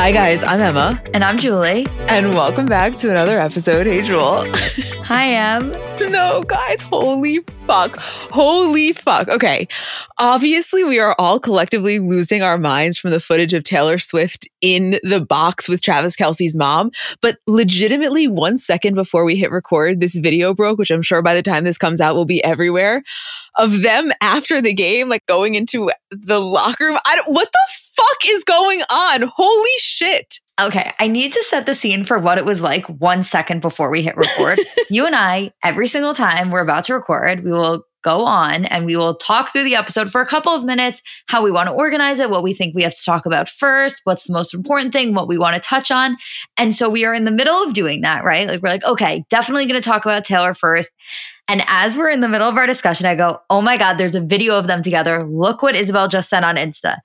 Hi, guys. I'm Emma. And I'm Julie. And welcome back to another episode. Hey, Jewel. Hi, Em. No, guys. Holy fuck. Holy fuck. Okay. Obviously, we are all collectively losing our minds from the footage of Taylor Swift in the box with Travis Kelce's mom. But legitimately, one second before we hit record, this video broke, which I'm sure by the time this comes out will be everywhere, of them after the game, like going into the locker room. I don't, what the fuck is going on? Holy shit. Okay, I need to set the scene for what it was like one second before we hit record. you and I, every single time we're about to record, we will go on and we will talk through the episode for a couple of minutes, how we want to organize it, what we think we have to talk about first, what's the most important thing, what we want to touch on. And so we are in the middle of doing that, right? Like we're like, okay, definitely going to talk about Taylor first. And as we're in the middle of our discussion, I go, oh my God, there's a video of them together. Look what Isabel just sent on Insta.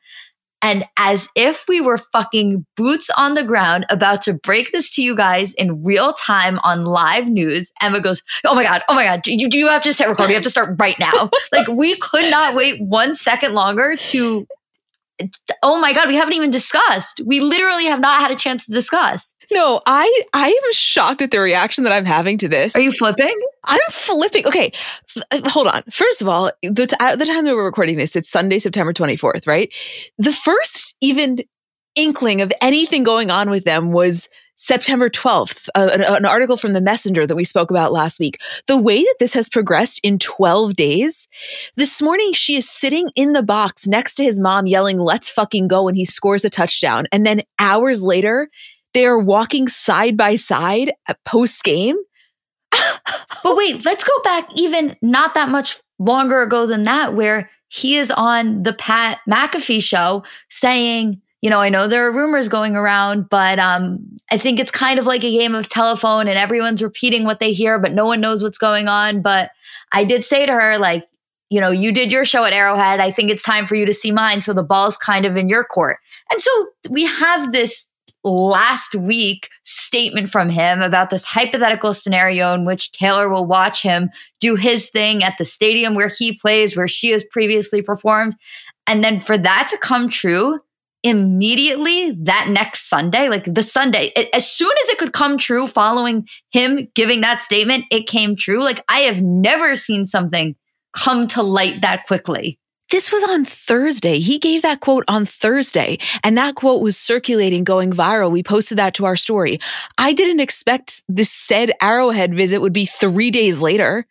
And as if we were fucking boots on the ground about to break this to you guys in real time on live news, Emma goes, Oh my God, oh my God, you, you have to start recording. You have to start right now. like we could not wait one second longer to oh my god we haven't even discussed. We literally have not had a chance to discuss. No i i am shocked at the reaction that i'm having to this. Are you flipping? I'm flipping. Okay uh, hold on. First of all the t- at the time that we're recording this it's sunday september 24th right? The first even inkling of anything going on with them was September 12th, uh, an, an, article from the Messenger that we spoke about last week. The way that this has progressed in 12 days, this morning she is sitting in the box next to his mom yelling, let's fucking go when he scores a touchdown. And then hours later, they are walking side by side post game. but wait, let's go back even not that much longer ago than that, where he is on the Pat McAfee show saying, you know, I know there are rumors going around, but um, I think it's kind of like a game of telephone and everyone's repeating what they hear, but no one knows what's going on. But I did say to her, like, you know, you did your show at Arrowhead. I think it's time for you to see mine. So the ball's kind of in your court. And so we have this last week statement from him about this hypothetical scenario in which Taylor will watch him do his thing at the stadium where he plays, where she has previously performed. And then for that to come true, immediately that next Sunday, like the Sunday, as soon as it could come true following him giving that statement, it came true. Like I have never seen something come to light that quickly. This was on Thursday. He gave that quote on Thursday, and that quote was circulating, going viral. We posted that to our story. I didn't expect this said Arrowhead visit would be three days later.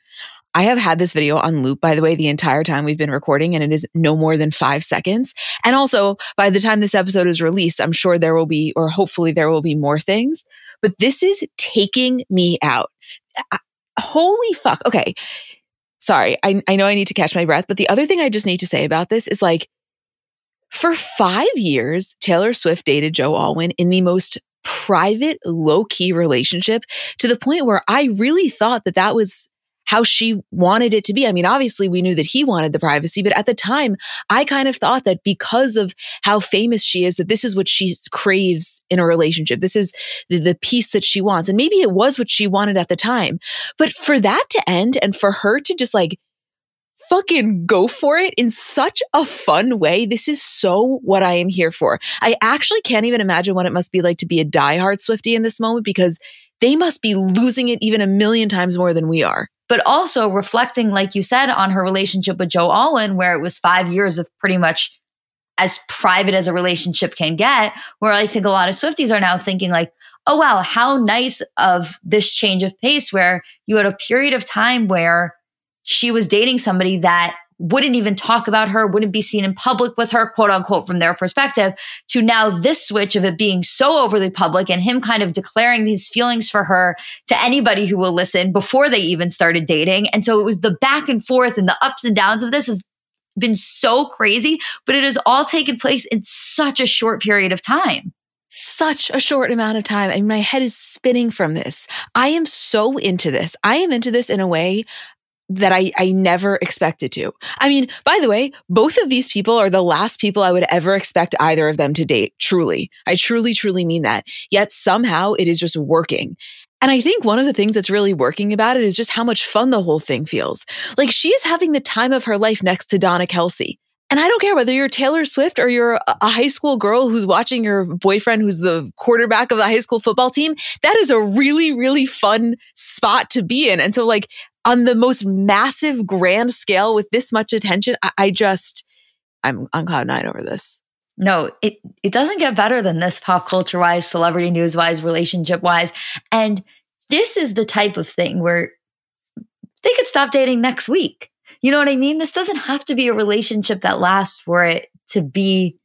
I have had this video on loop, by the way, the entire time we've been recording, and it is no more than five seconds. And also, by the time this episode is released, I'm sure there will be, or hopefully there will be more things. But this is taking me out. I, holy fuck. Okay. Sorry. I, I know I need to catch my breath, but the other thing I just need to say about this is like, for five years, Taylor Swift dated Joe Alwyn in the most private, low key relationship to the point where I really thought that that was how she wanted it to be. I mean, obviously we knew that he wanted the privacy, but at the time, I kind of thought that because of how famous she is, that this is what she craves in a relationship. This is the, the peace that she wants. And maybe it was what she wanted at the time. But for that to end and for her to just like fucking go for it in such a fun way. This is so what I am here for. I actually can't even imagine what it must be like to be a diehard Swiftie in this moment because they must be losing it even a million times more than we are. but also reflecting, like you said, on her relationship with Joe Alwyn, where it was five years of pretty much as private as a relationship can get, where I think a lot of Swifties are now thinking, like, oh, wow, how nice of this change of pace where you had a period of time where she was dating somebody that wouldn't even talk about her, wouldn't be seen in public with her, quote unquote, from their perspective, to now this switch of it being so overly public and him kind of declaring these feelings for her to anybody who will listen before they even started dating. And so it was the back and forth and the ups and downs of this has been so crazy, but it has all taken place in such a short period of time such a short amount of time. I mean, my head is spinning from this. I am so into this. I am into this in a way that I, I never expected to. I mean, by the way, both of these people are the last people I would ever expect either of them to date. Truly. I truly, truly mean that. Yet somehow it is just working. And I think one of the things that's really working about it is just how much fun the whole thing feels. Like she is having the time of her life next to Donna Kelce. And I don't care whether you're Taylor Swift or you're a high school girl who's watching your boyfriend who's the quarterback of the high school football team. That is a really, really fun spot to be in. And so, like, on the most massive, grand scale with this much attention, I, I just, I'm on cloud nine over this. No, it, it doesn't get better than this pop culture wise, celebrity news wise, relationship wise. And this is the type of thing where they could stop dating next week. You know what I mean? This doesn't have to be a relationship that lasts for it to be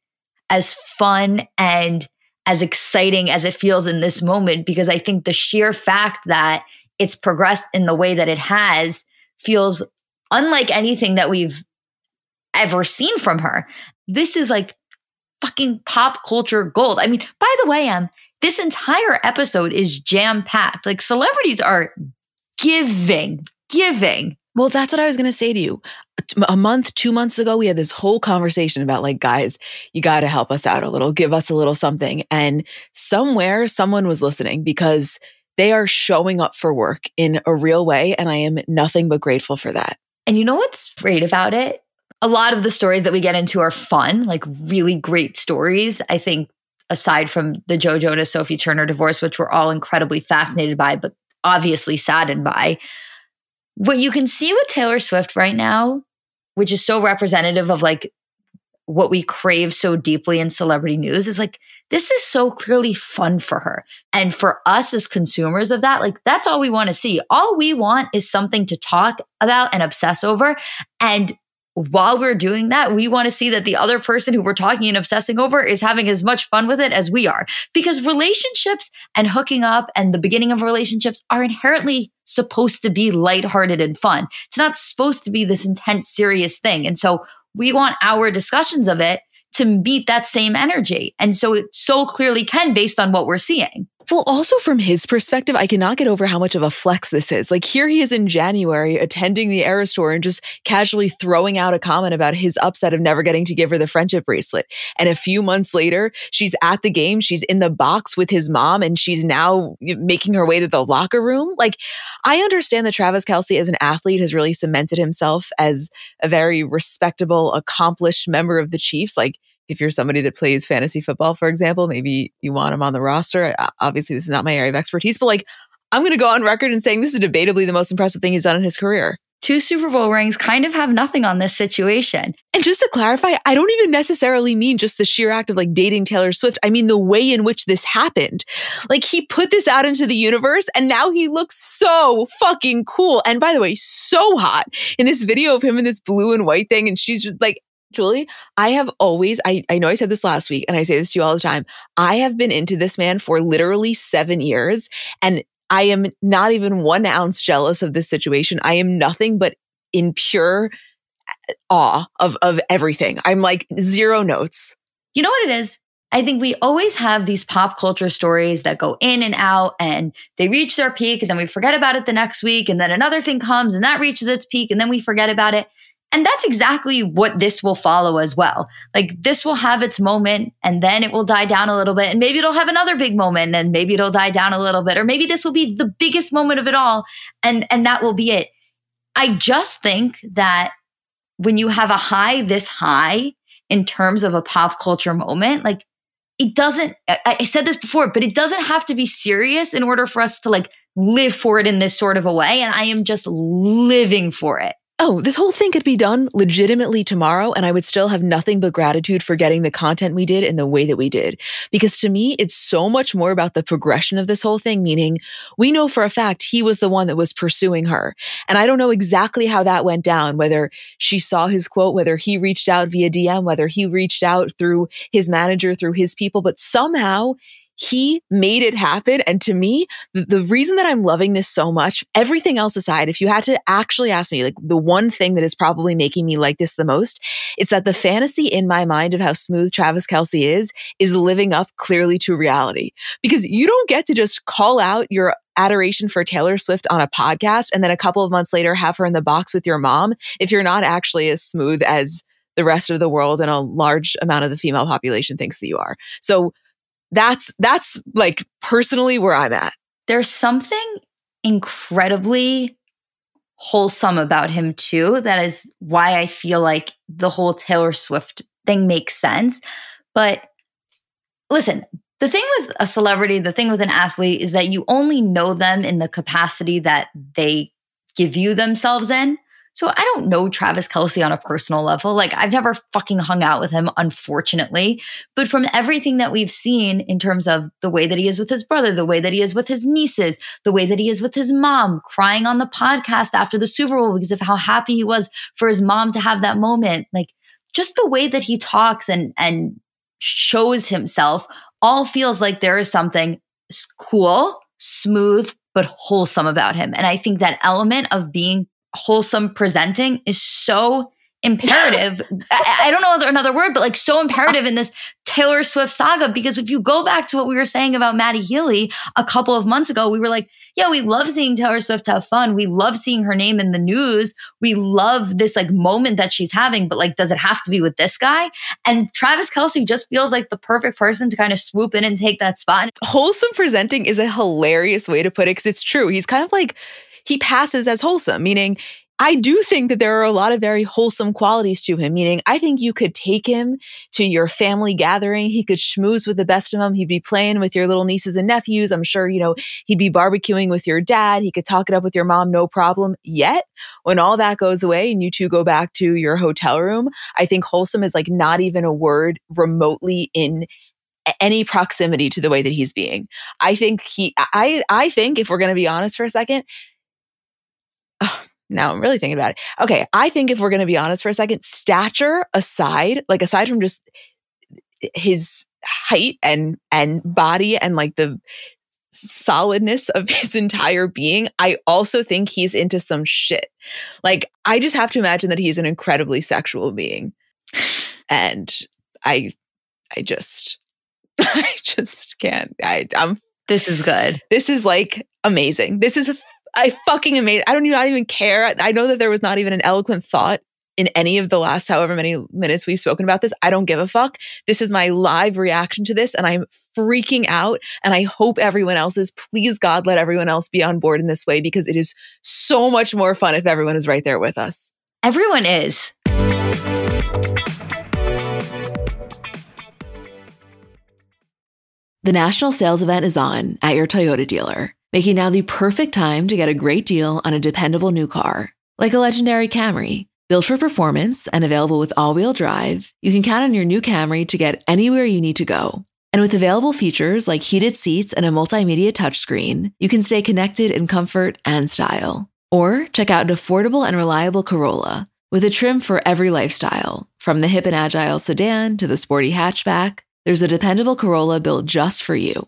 as fun and as exciting as it feels in this moment because I think the sheer fact that it's progressed in the way that it has feels unlike anything that we've ever seen from her. This is like fucking pop culture gold. I mean, by the way, um, this entire episode is jam packed. Like celebrities are giving, giving. Well, that's what I was going to say to you. A month, two months ago, we had this whole conversation about like, guys, you got to help us out a little, give us a little something. And somewhere someone was listening because they are showing up for work in a real way. And I am nothing but grateful for that. And you know what's great about it? A lot of the stories that we get into are fun, like really great stories. I think aside from the Joe Jonas Sophie Turner divorce, which we're all incredibly fascinated by, but obviously saddened by. What you can see with Taylor Swift right now, which is so representative of like what we crave so deeply in celebrity news, is like this is so clearly fun for her. And for us as consumers of that, like that's all we want to see. All we want is something to talk about and obsess over. And while we're doing that, we want to see that the other person who we're talking and obsessing over is having as much fun with it as we are. Because relationships and hooking up and the beginning of relationships are inherently supposed to be lighthearted and fun. It's not supposed to be this intense, serious thing. And so we want our discussions of it to meet that same energy. And so it so clearly can based on what we're seeing. Well, also from his perspective, I cannot get over how much of a flex this is. Like here he is in January attending the Eras tour and just casually throwing out a comment about his upset of never getting to give her the friendship bracelet. And a few months later, she's at the game, she's in the box with his mom, and she's now making her way to the locker room. Like I understand that Travis Kelce as an athlete has really cemented himself as a very respectable, accomplished member of the Chiefs. Like if you're somebody that plays fantasy football, for example, maybe you want him on the roster. Obviously, this is not my area of expertise, but like I'm going to go on record and saying this is debatably the most impressive thing he's done in his career. Two Super Bowl rings kind of have nothing on this situation. And just to clarify, I don't even necessarily mean just the sheer act of like dating Taylor Swift. I mean the way in which this happened. Like he put this out into the universe and now he looks so fucking cool. And by the way, so hot in this video of him in this blue and white thing. And she's just like, Julie, I have always, I, I know I said this last week and I say this to you all the time. I have been into this man for literally seven years and I am not even one ounce jealous of this situation. I am nothing but in pure uh, awe of, of everything. I'm like zero notes. You know what it is? I think we always have these pop culture stories that go in and out and they reach their peak and then we forget about it the next week. And then another thing comes and that reaches its peak and then we forget about it. And that's exactly what this will follow as well. Like this will have its moment and then it will die down a little bit. And maybe it'll have another big moment and maybe it'll die down a little bit. Or maybe this will be the biggest moment of it all. And, and that will be it. I just think that when you have a high this high in terms of a pop culture moment, like it doesn't, I, I said this before, but it doesn't have to be serious in order for us to like live for it in this sort of a way. And I am just living for it oh, this whole thing could be done legitimately tomorrow, and I would still have nothing but gratitude for getting the content we did in the way that we did. Because to me, it's so much more about the progression of this whole thing, meaning we know for a fact he was the one that was pursuing her. And I don't know exactly how that went down, whether she saw his quote, whether he reached out via DM, whether he reached out through his manager, through his people, but somehow he made it happen. And to me, the, the, reason that I'm loving this so much, everything else aside, if you had to actually ask me, like the one thing that is probably making me like this the most, it's that the fantasy in my mind of how smooth Travis Kelce is, is living up clearly to reality. Because you don't get to just call out your adoration for Taylor Swift on a podcast and then a couple of months later have her in the box with your mom if you're not actually as smooth as the rest of the world and a large amount of the female population thinks that you are. So that's that's like personally where I'm at. There's something incredibly wholesome about him too. That is why I feel like the whole Taylor Swift thing makes sense. But listen, the thing with a celebrity, the thing with an athlete is that you only know them in the capacity that they give you themselves in. So I don't know Travis Kelce on a personal level. Like I've never fucking hung out with him, unfortunately. But from everything that we've seen in terms of the way that he is with his brother, the way that he is with his nieces, the way that he is with his mom, crying on the podcast after the Super Bowl because of how happy he was for his mom to have that moment. Like just the way that he talks and and shows himself all feels like there is something cool, smooth, but wholesome about him. And I think that element of being wholesome presenting is so imperative. I, I, don't know another word, but like so imperative in this Taylor Swift saga. Because if you go back to what we were saying about Matty Healy a couple of months ago, we were like, yeah, we love seeing Taylor Swift have fun. We love seeing her name in the news. We love this like moment that she's having, but like, does it have to be with this guy? And Travis Kelce just feels like the perfect person to kind of swoop in and take that spot. Wholesome presenting is a hilarious way to put it because it's true. He's kind of like, he passes as wholesome, meaning I do think that there are a lot of very wholesome qualities to him, meaning I think you could take him to your family gathering. He could schmooze with the best of them. He'd be playing with your little nieces and nephews. I'm sure, you know, he'd be barbecuing with your dad. He could talk it up with your mom, no problem. Yet, when all that goes away and you two go back to your hotel room, I think wholesome is like not even a word remotely in any proximity to the way that he's being. I think he I I think if we're going to be honest for a second, oh, now I'm really thinking about it. Okay, I think if we're going to be honest for a second, stature aside, like aside from just eh, his height and and body and like the solidness of his entire being, I also think he's into some shit. Like I just have to imagine that he's an incredibly sexual being. And I I just I just can't. I I'm this is good. This is like amazing. This is I fucking amazing. I don't even, not even care. I know that there was not even an eloquent thought in any of the last however many minutes we've spoken about this. I don't give a fuck. This is my live reaction to this and I'm freaking out and I hope everyone else is. Please God, let everyone else be on board in this way because it is so much more fun if everyone is right there with us. Everyone is. The national sales event is on at your Toyota dealer making now the perfect time to get a great deal on a dependable new car. Like a legendary Camry. Built for performance and available with all wheel drive, you can count on your new Camry to get anywhere you need to go. And with available features like heated seats and a multimedia touchscreen, you can stay connected in comfort and style. Or check out an affordable and reliable Corolla with a trim for every lifestyle. From the hip and agile sedan to the sporty hatchback, there's a dependable Corolla built just for you.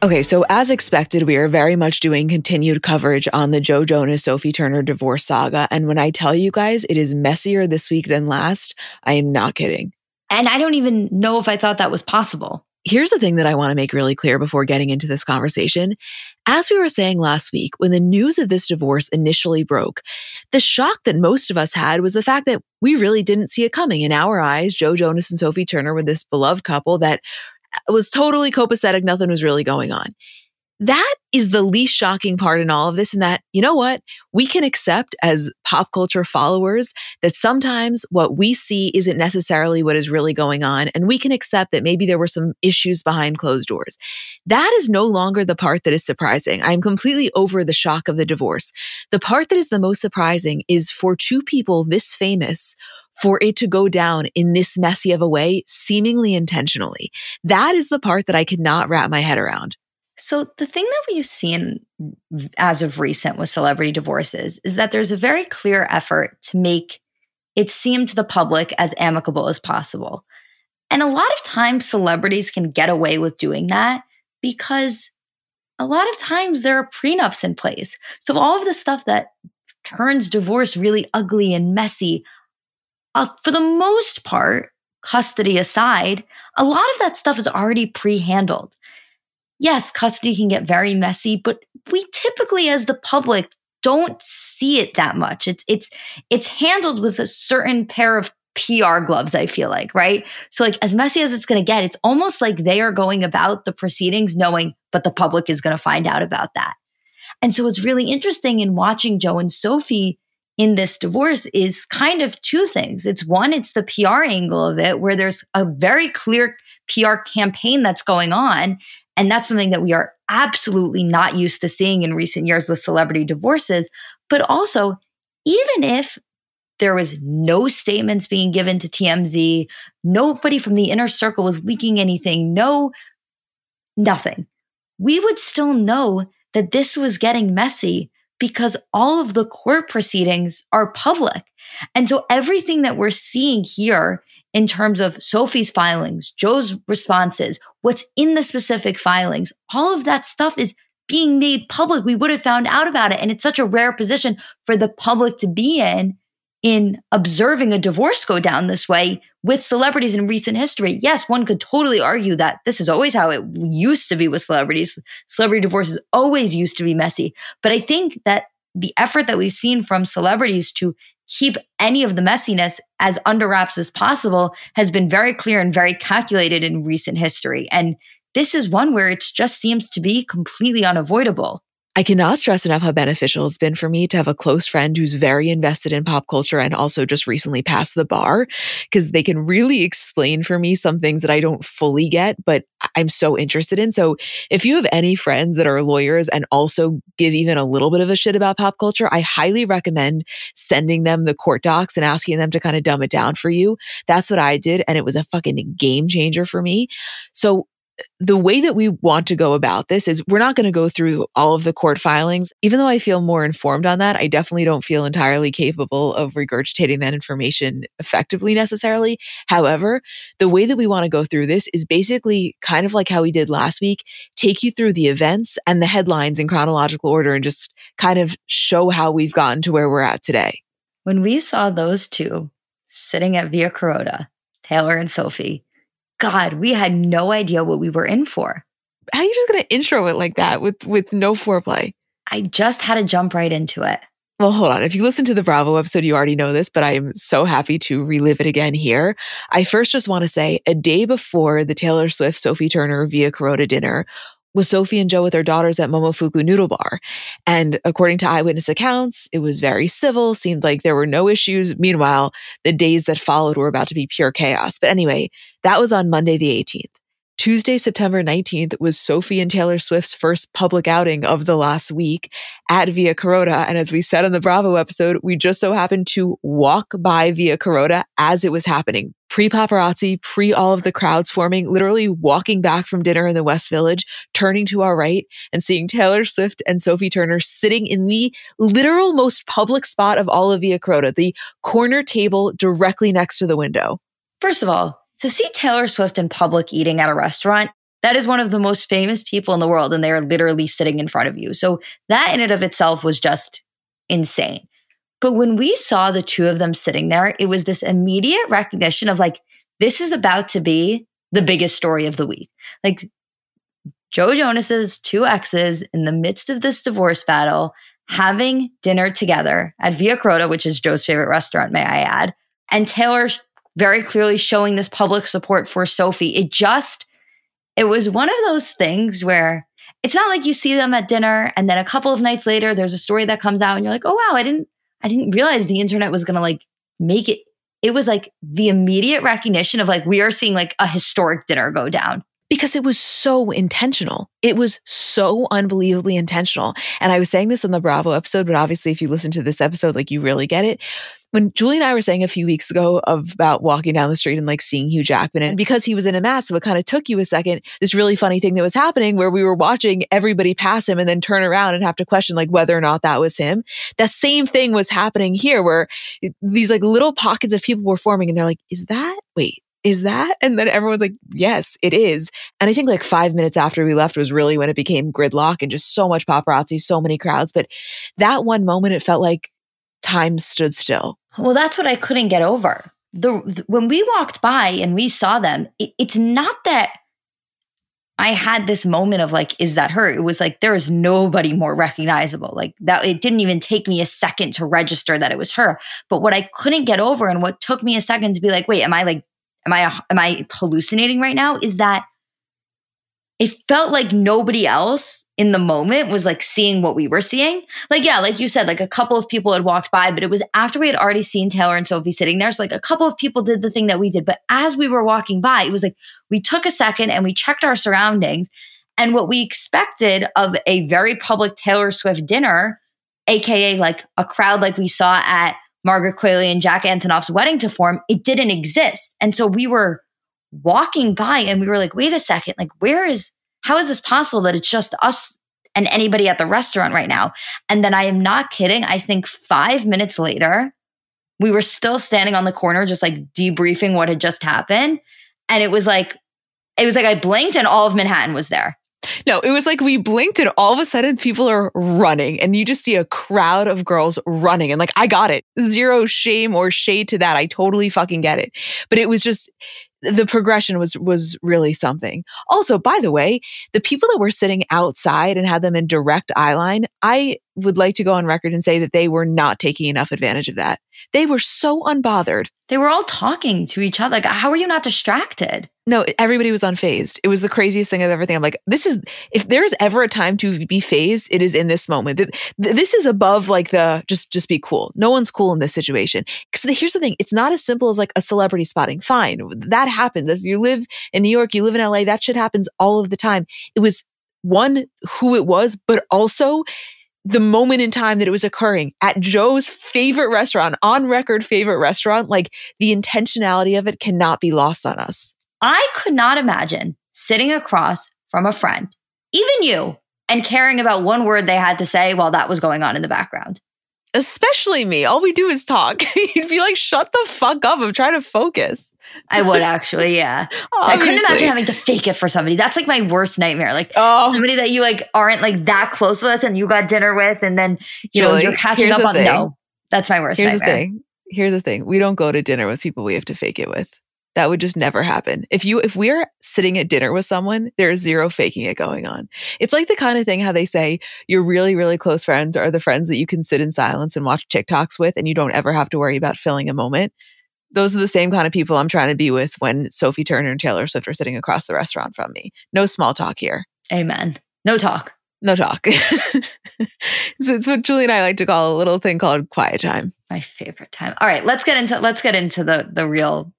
Okay, so as expected, we are very much doing continued coverage on the Joe Jonas Sophie Turner divorce saga. And when I tell you guys it is messier this week than last, I am not kidding. And I don't even know if I thought that was possible. Here's the thing that I want to make really clear before getting into this conversation. as we were saying last week, when the news of this divorce initially broke, the shock that most of us had was the fact that we really didn't see it coming. In our eyes, Joe Jonas and Sophie Turner were this beloved couple that Uh, was totally copacetic. Nothing was really going on. That is the least shocking part in all of this. And that, you know what? We can accept as pop culture followers that sometimes what we see isn't necessarily what is really going on. And we can accept that maybe there were some issues behind closed doors. That is no longer the part that is surprising. I'm completely over the shock of the divorce. The part that is the most surprising is for two people this famous for it to go down in this messy of a way, seemingly intentionally. That is the part that I could not wrap my head around. So, the thing that we've seen as of recent with celebrity divorces is that there's a very clear effort to make it seem to the public as amicable as possible. And a lot of times, celebrities can get away with doing that because a lot of times there are prenups in place. So, all of the stuff that turns divorce really ugly and messy, uh, for the most part, custody aside, a lot of that stuff is already pre handled yes, custody can get very messy, but we typically as the public don't see it that much. It's it's it's handled with a certain pair of PR gloves, I feel like, right? So like as messy as it's going to get, it's almost like they are going about the proceedings knowing but the public is going to find out about that. And so it's really interesting in watching Joe and Sophie in this divorce is kind of two things. It's one, it's the PR angle of it, where there's a very clear PR campaign that's going on. And that's something that we are absolutely not used to seeing in recent years with celebrity divorces. But also, even if there was no statements being given to TMZ, nobody from the inner circle was leaking anything, no, nothing. We would still know that this was getting messy because all of the court proceedings are public. And so everything that we're seeing here in terms of Sophie's filings, Joe's responses, what's in the specific filings, all of that stuff is being made public. We would have found out about it. And it's such a rare position for the public to be in, in observing a divorce go down this way with celebrities in recent history. Yes, one could totally argue that this is always how it used to be with celebrities. Celebrity divorces always used to be messy. But I think that the effort that we've seen from celebrities to keep any of the messiness as under wraps as possible has been very clear and very calculated in recent history. And this is one where it just seems to be completely unavoidable. I cannot stress enough how beneficial it's been for me to have a close friend who's very invested in pop culture and also just recently passed the bar because they can really explain for me some things that I don't fully get, but I'm so interested in. So if you have any friends that are lawyers and also give even a little bit of a shit about pop culture, I highly recommend sending them the court docs and asking them to kind of dumb it down for you. That's what I did. And it was a fucking game changer for me. So the way that we want to go about this is we're not going to go through all of the court filings. Even though I feel more informed on that, I definitely don't feel entirely capable of regurgitating that information effectively necessarily. However, the way that we want to go through this is basically kind of like how we did last week, take you through the events and the headlines in chronological order and just kind of show how we've gotten to where we're at today. When we saw those two sitting at Via Carota, Taylor and Sophie, God, we had no idea what we were in for. How are you just going to intro it like that with with no foreplay? I just had to jump right into it. Well, hold on. If you listen to the Bravo episode, you already know this, but I am so happy to relive it again here. I first just want to say a day before the Taylor Swift Sophie Turner via Carota dinner, was Sophie and Joe with their daughters at Momofuku Noodle Bar. And according to eyewitness accounts, it was very civil, seemed like there were no issues. Meanwhile, the days that followed were about to be pure chaos. But anyway, that was on Monday the 18th. Tuesday, September 19th was Sophie and Taylor Swift's first public outing of the last week at Via Carota. And as we said on the Bravo episode, we just so happened to walk by Via Carota as it was happening. Pre paparazzi, pre all of the crowds forming, literally walking back from dinner in the West Village, turning to our right and seeing Taylor Swift and Sophie Turner sitting in the literal most public spot of all of Via Carota, the corner table directly next to the window. First of all, to see Taylor Swift in public eating at a restaurant, that is one of the most famous people in the world, and they are literally sitting in front of you. So that in and of itself was just insane. But when we saw the two of them sitting there, it was this immediate recognition of like, this is about to be the biggest story of the week. Like, Joe Jonas's two exes in the midst of this divorce battle having dinner together at Via Carota, which is Joe's favorite restaurant, may I add, and Taylor very clearly showing this public support for Sophie. It just, it was one of those things where it's not like you see them at dinner and then a couple of nights later there's a story that comes out and you're like, oh wow, I didn't, I didn't realize the internet was gonna like make it. It was like the immediate recognition of like we are seeing like a historic dinner go down because it was so intentional. It was so unbelievably intentional. And I was saying this in the Bravo episode, but obviously, if you listen to this episode, like you really get it. When Julie and I were saying a few weeks ago about walking down the street and like seeing Hugh Jackman, and because he was in a mask, so it kind of took you a second, this really funny thing that was happening where we were watching everybody pass him and then turn around and have to question like whether or not that was him. That same thing was happening here where these like little pockets of people were forming and they're like, is that, wait, is that? And then everyone's like, yes, it is. And I think like five minutes after we left was really when it became gridlock and just so much paparazzi, so many crowds. But that one moment, it felt like time stood still. Well, that's what I couldn't get over. The, the when we walked by and we saw them, it, it's not that I had this moment of like, is that her? It was like there is nobody more recognizable. Like that, it didn't even take me a second to register that it was her. But what I couldn't get over and what took me a second to be like, wait, am I like am I am I hallucinating right now? Is that it felt like nobody else in the moment was like seeing what we were seeing. Like, yeah, like you said, like a couple of people had walked by, but it was after we had already seen Taylor and Sophie sitting there. So, like, a couple of people did the thing that we did. But as we were walking by, it was like we took a second and we checked our surroundings. And what we expected of a very public Taylor Swift dinner, AKA like a crowd like we saw at Margaret Qualley and Jack Antonoff's wedding to form, it didn't exist. And so we were walking by and we were like, wait a second, like, where is, how is this possible that it's just us and anybody at the restaurant right now? And then I am not kidding. I think five minutes later, we were still standing on the corner, just like debriefing what had just happened. And it was like, it was like I blinked and all of Manhattan was there. No, it was like we blinked and all of a sudden people are running and you just see a crowd of girls running and like, I got it. Zero shame or shade to that. I totally fucking get it. But it was just, the progression was was really something. Also, by the way, the people that were sitting outside and had them in direct eye line, I would like to go on record and say that they were not taking enough advantage of that. They were so unbothered. They were all talking to each other. Like, how are you not distracted? No, everybody was unfazed. It was the craziest thing I've ever seen. I'm like, this is, if there's ever a time to be fazed, it is in this moment. This is above like the just, just be cool. No one's cool in this situation. Because here's the thing it's not as simple as like a celebrity spotting. Fine. That happens. If you live in New York, you live in LA, that shit happens all of the time. It was one, who it was, but also the moment in time that it was occurring at Joe's favorite restaurant, on record favorite restaurant, like the intentionality of it cannot be lost on us. I could not imagine sitting across from a friend, even you, and caring about one word they had to say while that was going on in the background. Especially me. All we do is talk. You'd be like, shut the fuck up. I'm trying to focus. I would actually, yeah. I couldn't imagine having to fake it for somebody. That's like my worst nightmare. Like oh. somebody that you like aren't like that close with and you got dinner with and then you Julie, know you're catching up on thing. no. That's my worst here's nightmare. the thing. Here's the thing. We don't go to dinner with people we have to fake it with. That would just never happen. If you if we're sitting at dinner with someone, there is zero faking it going on. It's like the kind of thing how they say your really really close friends are the friends that you can sit in silence and watch TikToks with and you don't ever have to worry about filling a moment. Those are the same kind of people I'm trying to be with when Sophie Turner and Taylor Swift are sitting across the restaurant from me. No small talk here. Amen. No talk. No talk. so it's what Julie and I like to call a little thing called quiet time. My favorite time. All right, let's get into let's get into the the real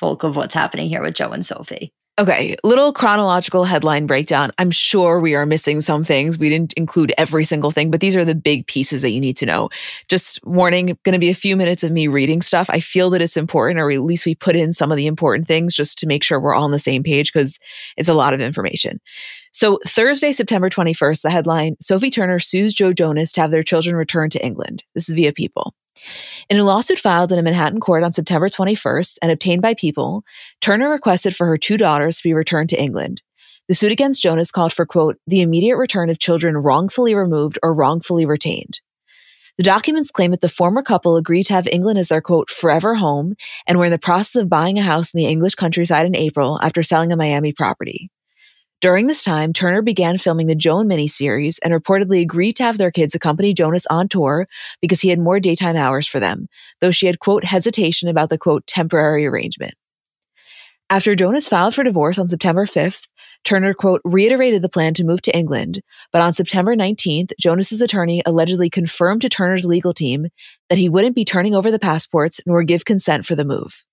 bulk of what's happening here with Joe and Sophie. Okay, little chronological headline breakdown. I'm sure we are missing some things. We didn't include every single thing, but these are the big pieces that you need to know. Just warning, going to be a few minutes of me reading stuff. I feel that it's important, or at least we put in some of the important things just to make sure we're all on the same page because it's a lot of information. So, Thursday, September 21st, the headline Sophie Turner sues Joe Jonas to have their children returned to England. This is via People. In a lawsuit filed in a Manhattan court on September 21st and obtained by People, Turner requested for her two daughters to be returned to England. The suit against Jonas called for, quote, the immediate return of children wrongfully removed or wrongfully retained. The documents claim that the former couple agreed to have England as their, quote, forever home and were in the process of buying a house in the English countryside in April after selling a Miami property. During this time, Turner began filming the Joan miniseries and reportedly agreed to have their kids accompany Jonas on tour because he had more daytime hours for them, though she had, quote, hesitation about the, quote, temporary arrangement. After Jonas filed for divorce on September 5th, Turner, quote, reiterated the plan to move to England, but on September 19th, Jonas's attorney allegedly confirmed to Turner's legal team that he wouldn't be turning over the passports nor give consent for the move.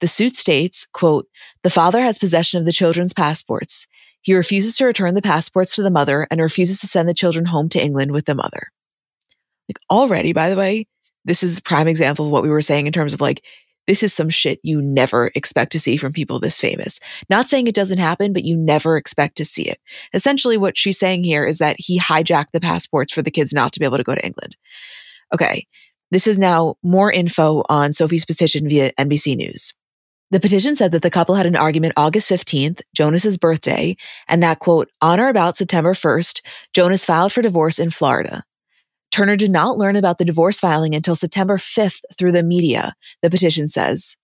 The suit states, quote, the father has possession of the children's passports. He refuses to return the passports to the mother and refuses to send the children home to England with the mother. Like already, by the way, this is a prime example of what we were saying in terms of like, this is some shit you never expect to see from people this famous. Not saying it doesn't happen, but you never expect to see it. Essentially, what she's saying here is that he hijacked the passports for the kids not to be able to go to England. Okay. This is now more info on Sophie's petition via NBC News. The petition said that the couple had an argument August 15th, Jonas's birthday, and that quote, on or about September 1st, Jonas filed for divorce in Florida. Turner did not learn about the divorce filing until September 5th through the media, the petition says.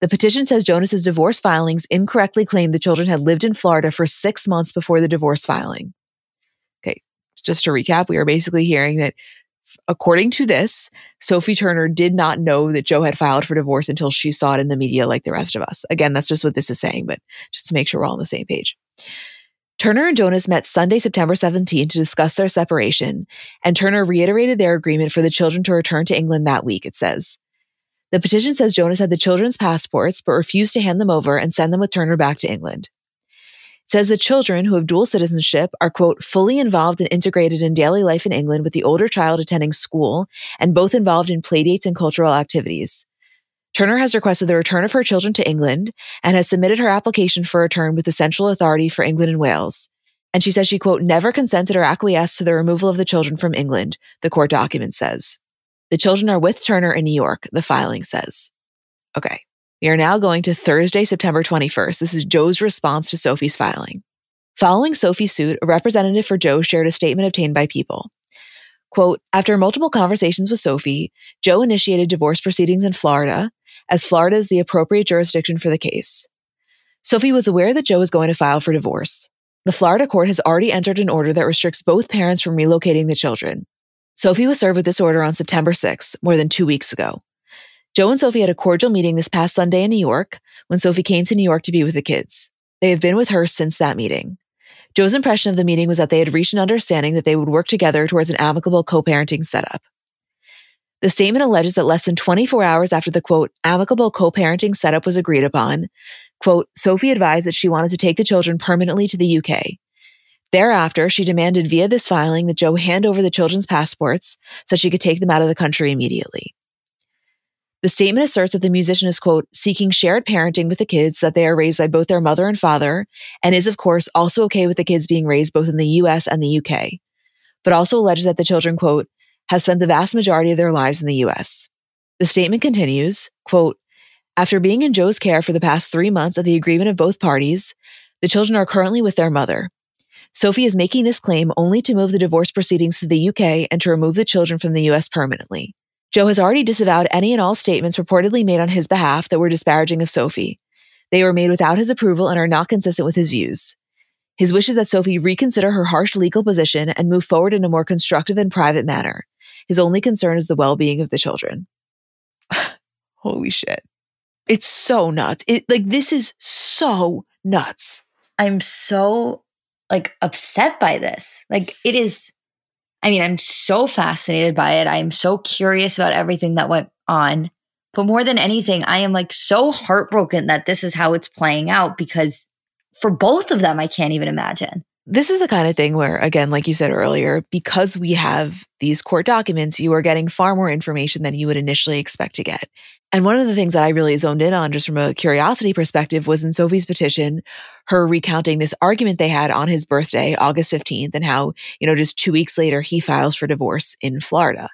The petition says Jonas's divorce filings incorrectly claimed the children had lived in Florida for six months before the divorce filing. Okay, just to recap, we are basically hearing that according to this, Sophie Turner did not know that Joe had filed for divorce until she saw it in the media like the rest of us. Again, that's just what this is saying, but just to make sure we're all on the same page. Turner and Jonas met Sunday, September 17 to discuss their separation, and Turner reiterated their agreement for the children to return to England that week, it says. The petition says Jonas had the children's passports but refused to hand them over and send them with Turner back to England says the children who have dual citizenship are, quote, fully involved and integrated in daily life in England with the older child attending school and both involved in playdates and cultural activities. Turner has requested the return of her children to England and has submitted her application for return with the Central Authority for England and Wales. And she says she, quote, never consented or acquiesced to the removal of the children from England, the court document says. The children are with Turner in New York, the filing says. Okay. We are now going to Thursday, September 21st. This is Joe's response to Sophie's filing. Following Sophie's suit, a representative for Joe shared a statement obtained by People. Quote, after multiple conversations with Sophie, Joe initiated divorce proceedings in Florida, as Florida is the appropriate jurisdiction for the case. Sophie was aware that Joe was going to file for divorce. The Florida court has already entered an order that restricts both parents from relocating the children. Sophie was served with this order on September 6, more than two weeks ago. Joe and Sophie had a cordial meeting this past Sunday in New York when Sophie came to New York to be with the kids. They have been with her since that meeting. Joe's impression of the meeting was that they had reached an understanding that they would work together towards an amicable co parenting setup. The statement alleges that less than 24 hours after the quote, amicable co parenting setup was agreed upon, quote, Sophie advised that she wanted to take the children permanently to the UK. Thereafter, she demanded via this filing that Joe hand over the children's passports so she could take them out of the country immediately. The statement asserts that the musician is, quote, seeking shared parenting with the kids that they are raised by both their mother and father, and is, of course, also okay with the kids being raised both in the US and the UK, but also alleges that the children, quote, have spent the vast majority of their lives in the US. The statement continues, quote, after being in Joe's care for the past three months at the agreement of both parties, the children are currently with their mother. Sophie is making this claim only to move the divorce proceedings to the UK and to remove the children from the US permanently. Joe has already disavowed any and all statements reportedly made on his behalf that were disparaging of Sophie. They were made without his approval and are not consistent with his views. His wish is that Sophie reconsider her harsh legal position and move forward in a more constructive and private manner. His only concern is the well being of the children. Holy shit. It's so nuts. It like this is so nuts. I'm so like upset by this. Like it is I mean, I'm so fascinated by it. I'm so curious about everything that went on. But more than anything, I am like so heartbroken that this is how it's playing out because for both of them, I can't even imagine. This is the kind of thing where, again, like you said earlier, because we have these court documents, you are getting far more information than you would initially expect to get. And one of the things that I really zoned in on just from a curiosity perspective was in Sophie's petition, her recounting this argument they had on his birthday, August 15th, and how, you know, just two weeks later, he files for divorce in Florida.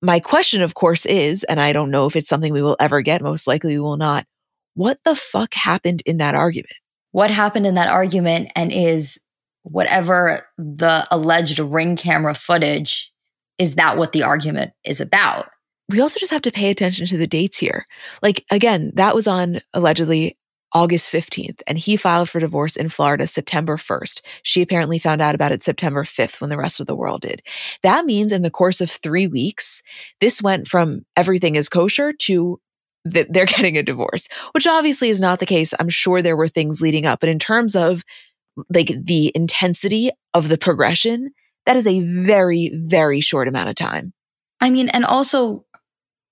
My question, of course, is, and I don't know if it's something we will ever get, most likely we will not. What the fuck happened in that argument? What happened in that argument and is whatever the alleged ring camera footage, is that what the argument is about? we also just have to pay attention to the dates here. Like, again, that was on allegedly August 15th, and he filed for divorce in Florida September 1st. She apparently found out about it September 5th when the rest of the world did. That means in the course of three weeks, this went from everything is kosher to that they're getting a divorce, which obviously is not the case. I'm sure there were things leading up, but in terms of like the intensity of the progression, that is a very, very short amount of time. I mean, and also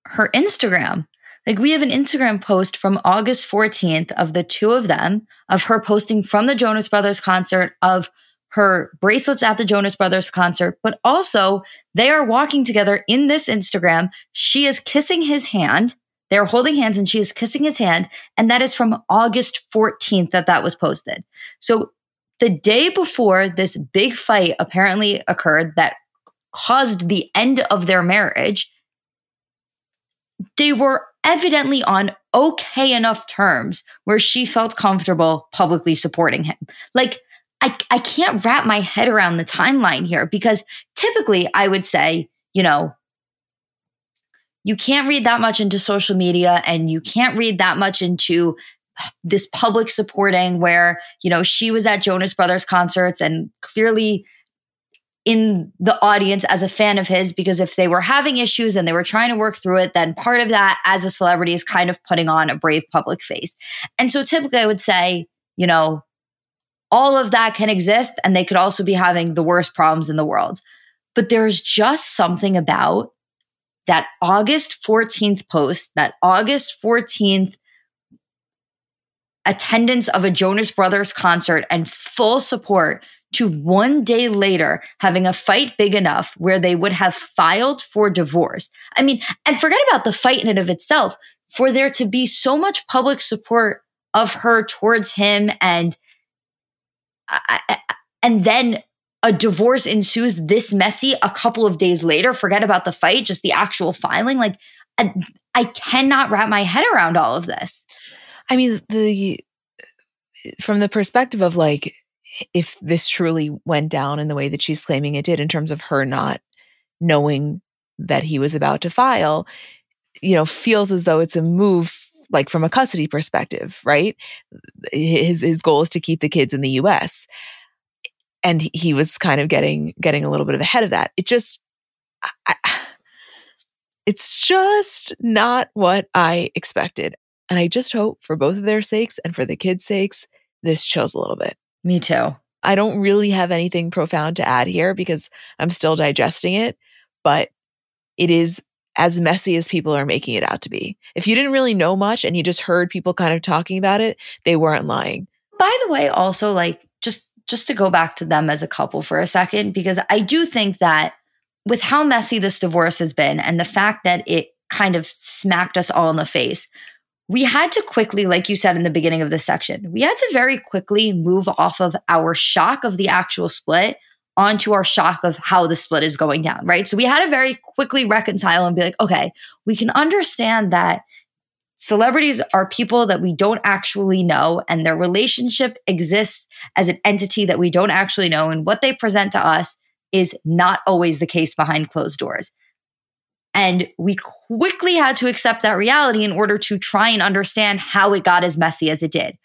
her Instagram. Like we have an Instagram post from August 14th of the two of them, of her posting from the Jonas Brothers concert, of her bracelets at the Jonas Brothers concert, but also they are walking together in this Instagram. She is kissing his hand. They're holding hands and she is kissing his hand. And that is from August 14th that that was posted. So the day before this big fight apparently occurred that caused the end of their marriage, they were evidently on okay enough terms where she felt comfortable publicly supporting him. Like, I, I can't wrap my head around the timeline here because typically I would say, you know, you can't read that much into social media and you can't read that much into this public supporting where, you know, she was at Jonas Brothers concerts and clearly in the audience as a fan of his because if they were having issues and they were trying to work through it, then part of that as a celebrity is kind of putting on a brave public face. And so typically I would say, you know, all of that can exist and they could also be having the worst problems in the world. But there's just something about that August 14th post, that August 14th attendance of a Jonas Brothers concert and full support to one day later having a fight big enough where they would have filed for divorce. I mean, and forget about the fight in and of itself, for there to be so much public support of her towards him and and then a divorce ensues this messy a couple of days later forget about the fight just the actual filing like I, I cannot wrap my head around all of this I mean, the from the perspective of like if this truly went down in the way that she's claiming it did in terms of her not knowing that he was about to file, you know, feels as though it's a move like from a custody perspective, right? His his goal is to keep the kids in the US. And he was kind of getting getting a little bit of ahead of that. It just I, it's just not what I expected. And I just hope for both of their sakes and for the kids' sakes, this chills a little bit. Me too. I don't really have anything profound to add here because I'm still digesting it, but it is as messy as people are making it out to be. If you didn't really know much and you just heard people kind of talking about it, they weren't lying. By the way, also like just just to go back to them as a couple for a second because I do think that with how messy this divorce has been and the fact that it kind of smacked us all in the face, we had to quickly, like you said in the beginning of this section, we had to very quickly move off of our shock of the actual split onto our shock of how the split is going down, right? So we had to very quickly reconcile and be like, okay, we can understand that celebrities are people that we don't actually know and their relationship exists as an entity that we don't actually know. And what they present to us is not always the case behind closed doors. And we quickly had to accept that reality in order to try and understand how it got as messy as it did.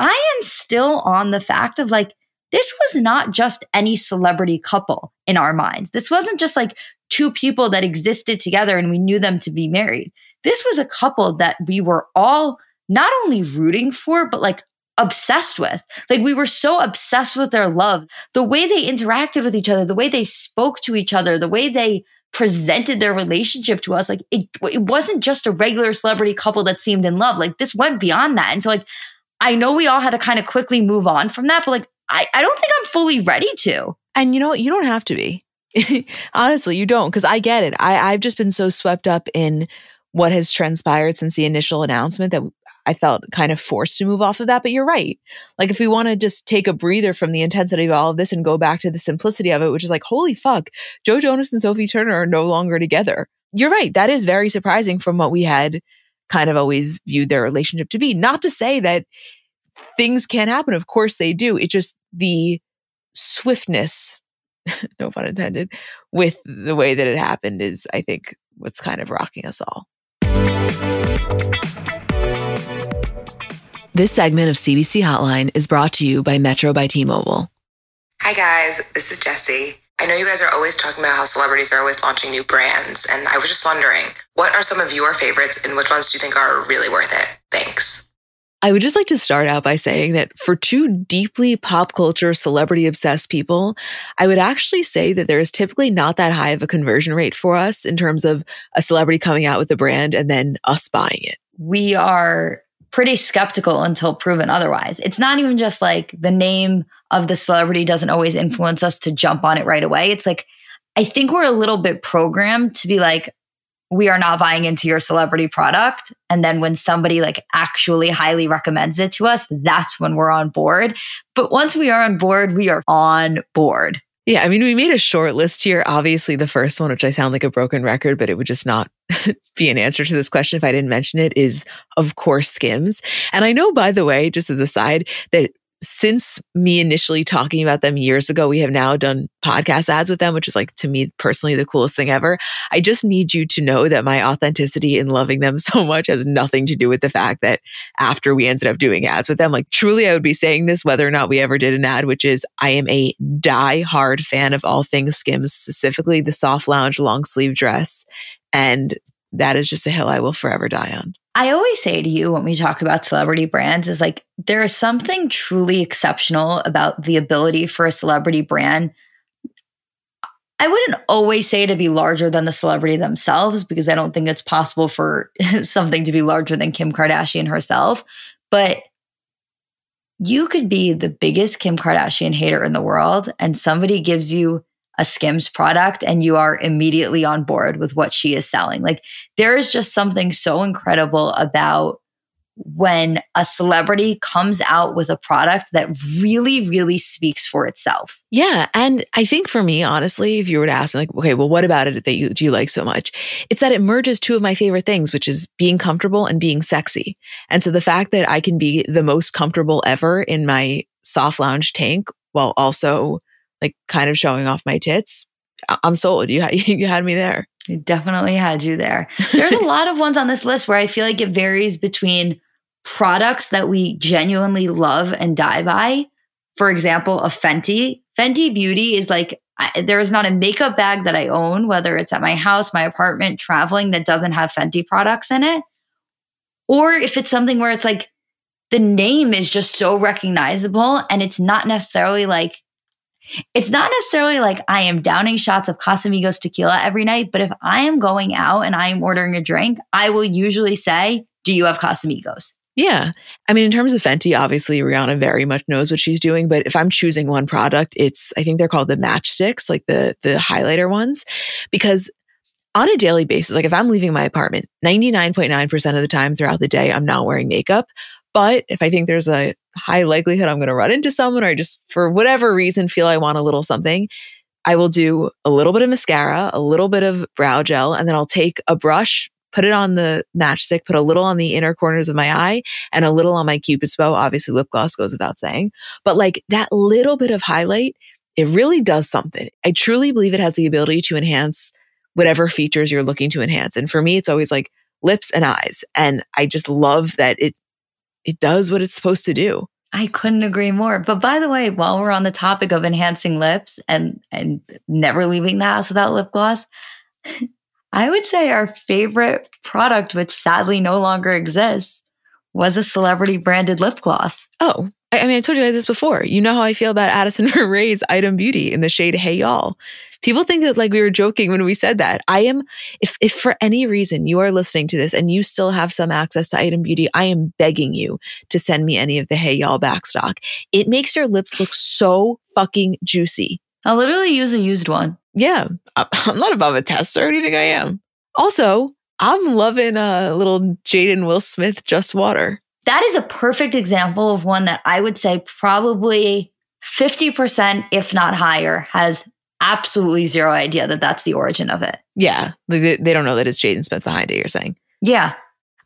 I am still on the fact of like, this was not just any celebrity couple in our minds. This wasn't just like two people that existed together and we knew them to be married. This was a couple that we were all not only rooting for, but like obsessed with. Like we were so obsessed with their love, the way they interacted with each other, the way they spoke to each other, the way they presented their relationship to us like it, it wasn't just a regular celebrity couple that seemed in love like this went beyond that. And so like i know we all had to kind of quickly move on from that but like i, I don't think i'm fully ready to. And you know what? You don't have to be. Honestly you don't because i get it. I, i've just been so swept up in what has transpired since the initial announcement that I felt kind of forced to move off of that. But you're right. Like, if we want to just take a breather from the intensity of all of this and go back to the simplicity of it, which is like, holy fuck, Joe Jonas and Sophie Turner are no longer together. You're right. That is very surprising from what we had kind of always viewed their relationship to be. Not to say that things can't happen. Of course they do. It just the swiftness, no pun intended, with the way that it happened is, I think, what's kind of rocking us all. This segment of CBC Hotline is brought to you by Metro by T Mobile. Hi, guys. This is Jesse. I know you guys are always talking about how celebrities are always launching new brands, and I was just wondering what are some of your favorites and which ones do you think are really worth it? Thanks. I would just like to start out by saying that for two deeply pop culture, celebrity obsessed people, I would actually say that there is typically not that high of a conversion rate for us in terms of a celebrity coming out with a brand and then us buying it. We are pretty skeptical until proven otherwise. It's not even just like the name of the celebrity doesn't always influence us to jump on it right away. It's like, I think we're a little bit programmed to be like, we are not buying into your celebrity product. And then when somebody like actually highly recommends it to us, that's when we're on board. But once we are on board, we are on board. Yeah, I mean, we made a short list here. Obviously, the first one, which I sound like a broken record, but it would just not be an answer to this question if I didn't mention it, is of course Skims. And I know, by the way, just as a side, that since me initially talking about them years ago, we have now done podcast ads with them, which is like to me personally the coolest thing ever. I just need you to know that my authenticity in loving them so much has nothing to do with the fact that after we ended up doing ads with them, like truly I would be saying this whether or not we ever did an ad, which is I am a die hard fan of all things Skims, specifically the soft lounge long sleeve dress. And that is just a hill I will forever die on. I always say to you when we talk about celebrity brands is like there is something truly exceptional about the ability for a celebrity brand. I wouldn't always say to be larger than the celebrity themselves because I don't think it's possible for something to be larger than Kim Kardashian herself, but you could be the biggest Kim Kardashian hater in the world and somebody gives you a Skims product and you are immediately on board with what she is selling. Like there is just something so incredible about when a celebrity comes out with a product that really, really speaks for itself. Yeah. And I think for me, honestly, if you were to ask me, like, okay, well, what about it that you do you like so much? It's that it merges two of my favorite things, which is being comfortable and being sexy. And so the fact that I can be the most comfortable ever in my soft lounge tank while also like kind of showing off my tits, I'm sold. You you had me there. I definitely had you there. There's a lot of ones on this list where I feel like it varies between products that we genuinely love and die by. For example, a Fenty. Fenty Beauty is like I, there is not a makeup bag that I own, whether it's at my house, my apartment, traveling, that doesn't have Fenty products in it. Or if it's something where it's like the name is just so recognizable and it's not necessarily like it's not necessarily like I am downing shots of Casamigos tequila every night, but if I am going out and I am ordering a drink, I will usually say, Do you have Casamigos? Yeah. I mean, in terms of Fenty, obviously Rihanna very much knows what she's doing. But if I'm choosing one product, it's I think they're called the matchsticks, like the the highlighter ones. Because on a daily basis, like if I'm leaving my apartment, 99.9% of the time throughout the day, I'm not wearing makeup. But if I think there's a high likelihood I'm going to run into someone or just for whatever reason feel I want a little something, I will do a little bit of mascara, a little bit of brow gel, and then I'll take a brush, put it on the matchstick, put a little on the inner corners of my eye and a little on my cupid's bow. Obviously, lip gloss goes without saying, but like that little bit of highlight, it really does something. I truly believe it has the ability to enhance whatever features you're looking to enhance. And for me, it's always like lips and eyes. And I just love that it it does what it's supposed to do. I couldn't agree more. But by the way, while we're on the topic of enhancing lips and and never leaving the house without lip gloss, I would say our favorite product, which sadly no longer exists, was a celebrity branded lip gloss. Oh, I mean, I told you guys this before. You know how I feel about Addison Rae's Item Beauty in the shade Hey Y'all. People think that like we were joking when we said that. I am, if, if for any reason you are listening to this and you still have some access to Item Beauty, I am begging you to send me any of the Hey Y'all backstock. It makes your lips look so fucking juicy. I'll literally use a used one. Yeah. I'm not above a tester. What do you think I am? Also, I'm loving a little Jaden Will Smith Just Water. That is a perfect example of one that I would say probably 50%, if not higher, has absolutely zero idea that that's the origin of it. Yeah. Like they, don't know that it's Jaden Smith behind it, you're saying. Yeah.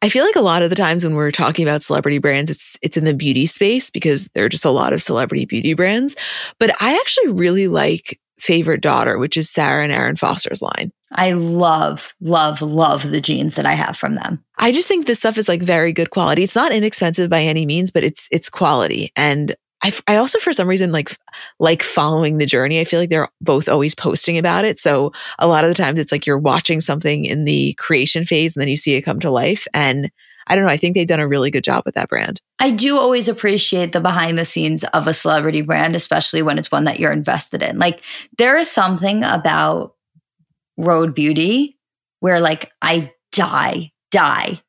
I feel like a lot of the times when we're talking about celebrity brands, it's it's in the beauty space because there are just a lot of celebrity beauty brands. But I actually really like Favorite Daughter, which is Sara and Erin Foster's line. I love, love, love the jeans that I have from them. I just think this stuff is like very good quality. It's not inexpensive by any means, but it's it's quality. And I, I also for some reason like like following the journey. I feel like they're both always posting about it. So a lot of the times it's like you're watching something in the creation phase and then you see it come to life. And I don't know. I think they've done a really good job with that brand. I do always appreciate the behind the scenes of a celebrity brand, especially when it's one that you're invested in. Like there is something about Rhode Beauty where like I die, die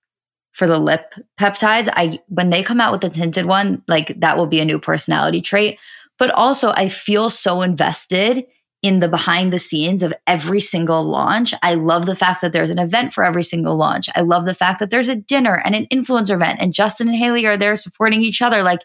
for the lip peptides. I when they come out with the tinted one, like that will be a new personality trait. But also I feel so invested in the behind the scenes of every single launch. I love the fact that there's an event for every single launch. I love the fact that there's a dinner and an influencer event and Justin and Hailey are there supporting each other. Like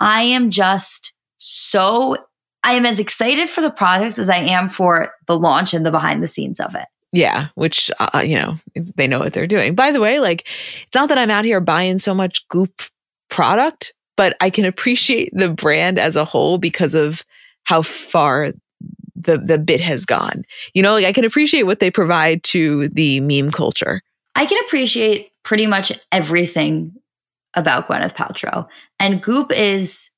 I am just so I am as excited for the products as I am for the launch and the behind the scenes of it. Yeah, which uh, uh, you know they know what they're doing. By the way, like it's not that I'm out here buying so much Goop product, but I can appreciate the brand as a whole because of how far the the bit has gone. You know, like I can appreciate what they provide to the meme culture. I can appreciate pretty much everything about Gwyneth Paltrow, and Goop is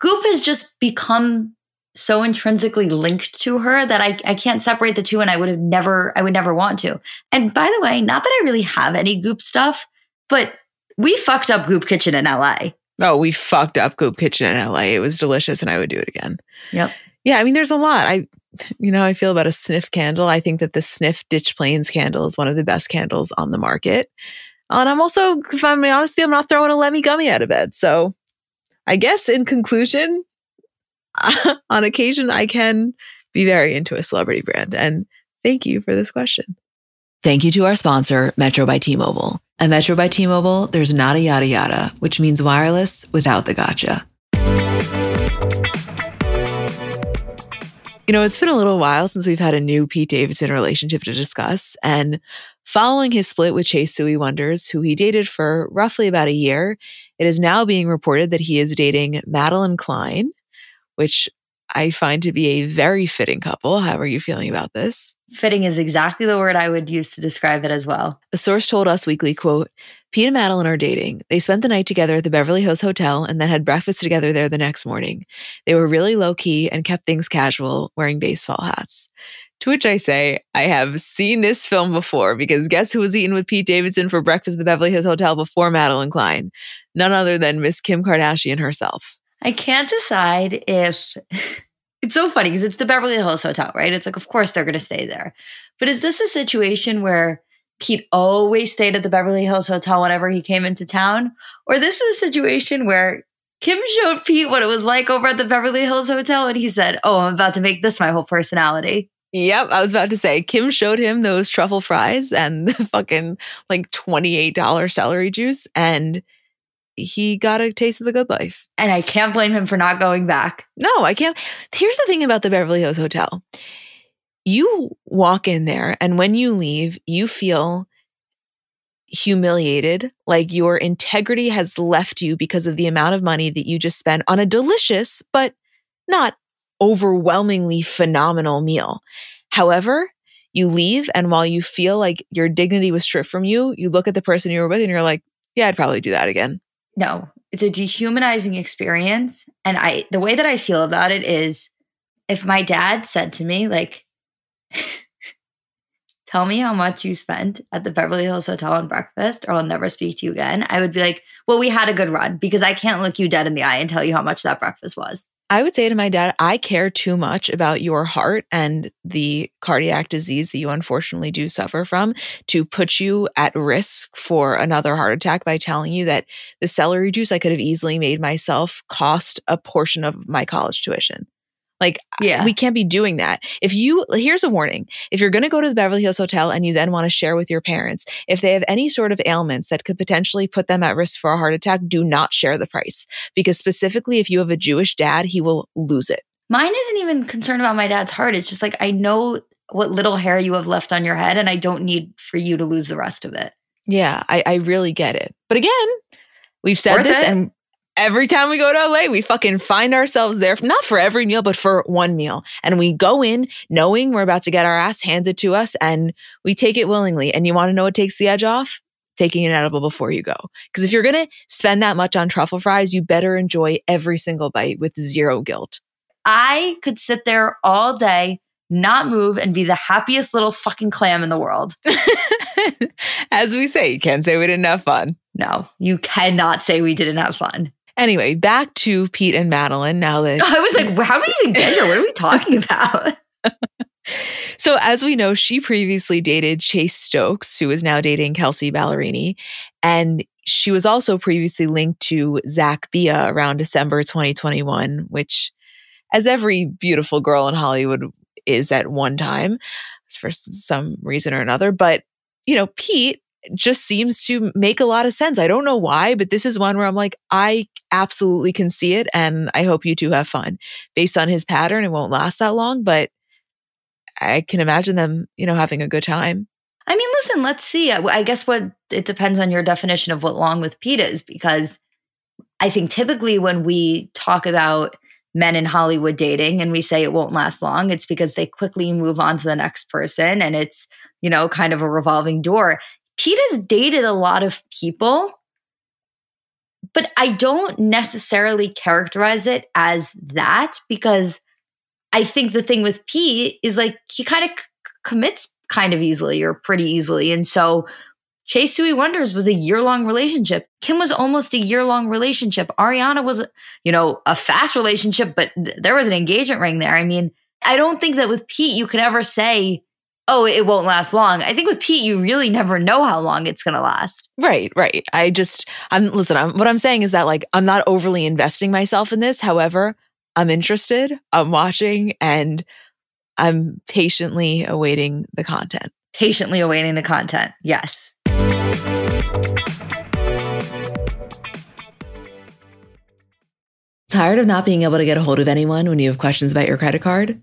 Goop has just become so intrinsically linked to her that I, I can't separate the two and I would have never, I would never want to. And by the way, not that I really have any goop stuff, but we fucked up Goop Kitchen in LA. Oh, we fucked up Goop Kitchen in LA. It was delicious and I would do it again. Yep. Yeah, I mean, there's a lot. I, you know, I feel about a Snif candle. I think that the Snif Ditch Plains candle is one of the best candles on the market. And I'm also, if I'm honest, I'm not throwing a Lemme gummy out of bed. So I guess in conclusion, on occasion, I can be very into a celebrity brand. And thank you for this question. Thank you to our sponsor, Metro by T Mobile. At Metro by T Mobile, there's nada yada yada, which means wireless without the gotcha. You know, it's been a little while since we've had a new Pete Davidson relationship to discuss. And following his split with Chase Sui Wonders, who he dated for roughly about a year, it is now being reported that he is dating Madelyn Cline, which I find to be a very fitting couple. How are you feeling about this? Fitting is exactly the word I would use to describe it as well. A source told Us Weekly, quote, Pete and Madelyn are dating. They spent the night together at the Beverly Hills Hotel and then had breakfast together there the next morning. They were really low key and kept things casual, wearing baseball hats. To which I say, I have seen this film before because guess who was eating with Pete Davidson for breakfast at the Beverly Hills Hotel before Madelyn Cline? None other than Miss Kim Kardashian herself. I can't decide if it's so funny because it's the Beverly Hills Hotel, right? It's like, of course they're going to stay there. But is this a situation where Pete always stayed at the Beverly Hills Hotel whenever he came into town? Or this is a situation where Kim showed Pete what it was like over at the Beverly Hills Hotel and he said, Oh, I'm about to make this my whole personality. Yep, I was about to say Kim showed him those truffle fries and the fucking like $28 celery juice and he got a taste of the good life. And I can't blame him for not going back. No, I can't. Here's the thing about the Beverly Hills Hotel you walk in there, and when you leave, you feel humiliated, like your integrity has left you because of the amount of money that you just spent on a delicious, but not overwhelmingly phenomenal meal. However, you leave, and while you feel like your dignity was stripped from you, you look at the person you were with and you're like, yeah, I'd probably do that again no, it's a dehumanizing experience. And I, the way that I feel about it is if my dad said to me, like, tell me how much you spent at the Beverly Hills Hotel on breakfast, or I'll never speak to you again. I would be like, well, we had a good run because I can't look you dead in the eye and tell you how much that breakfast was. I would say to my dad, I care too much about your heart and the cardiac disease that you unfortunately do suffer from to put you at risk for another heart attack by telling you that the celery juice I could have easily made myself cost a portion of my college tuition. Like, yeah. we can't be doing that. If you, here's a warning if you're going to go to the Beverly Hills Hotel and you then want to share with your parents, if they have any sort of ailments that could potentially put them at risk for a heart attack, do not share the price. Because specifically, if you have a Jewish dad, he will lose it. Mine isn't even concerned about my dad's heart. It's just like, I know what little hair you have left on your head, and I don't need for you to lose the rest of it. Yeah, I, I really get it. But again, we've said Worth this it. and every time we go to LA, we fucking find ourselves there, not for every meal, but for one meal. And we go in knowing we're about to get our ass handed to us and we take it willingly. And you want to know what takes the edge off? Taking an edible before you go. Because if you're going to spend that much on truffle fries, you better enjoy every single bite with zero guilt. I could sit there all day, not move, and be the happiest little fucking clam in the world. As we say, you can't say we didn't have fun. No, you cannot say we didn't have fun. Anyway, back to Pete and Madelyn now that I was like, how do we even get here? What are we talking about? so, as we know, she previously dated Chase Stokes, who is now dating Kelsea Ballerini. And she was also previously linked to Zach Bia around December 2021, which, as every beautiful girl in Hollywood is at one time for some reason or another. But, you know, Pete just seems to make a lot of sense. I don't know why, but this is one where I'm like, I absolutely can see it. And I hope you two have fun. Based on his pattern, it won't last that long, but I can imagine them, you know, having a good time. I mean, listen, let's see. I guess what it depends on your definition of what long with Pete is, because I think typically when we talk about men in Hollywood dating and we say it won't last long, it's because they quickly move on to the next person and it's, you know, kind of a revolving door. Pete has dated a lot of people, but I don't necessarily characterize it as that because I think the thing with Pete is like he kind of c- commits kind of easily or pretty easily. And so Chase Wonders was a year long relationship. Kim was almost a year long relationship. Ariana was, you know, a fast relationship, but th- there was an engagement ring there. I mean, I don't think that with Pete you could ever say oh, it won't last long. I think with Pete, you really never know how long it's going to last. Right, right. I just, I'm, listen, I'm, what I'm saying is that like, I'm not overly investing myself in this. However, I'm interested, I'm watching, and I'm patiently awaiting the content. Patiently awaiting the content. Yes. Tired of not being able to get a hold of anyone when you have questions about your credit card?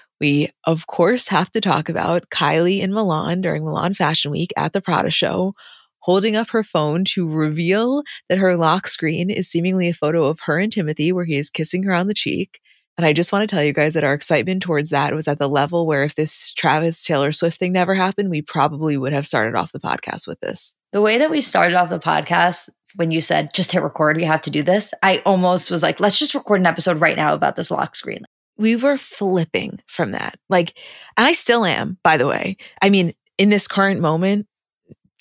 we, of course, have to talk about Kylie in Milan during Milan Fashion Week at the Prada show, holding up her phone to reveal that her lock screen is seemingly a photo of her and Timothée, where he is kissing her on the cheek. And I just want to tell you guys that our excitement towards that was at the level where if this Travis Taylor Swift thing never happened, we probably would have started off the podcast with this. The way that we started off the podcast when you said just hit record, we have to do this, I almost was like, let's just record an episode right now about this lock screen we were flipping from that. Like, I still am, by the way. I mean, in this current moment,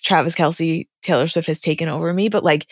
Travis Kelce, Taylor Swift has taken over me, but like,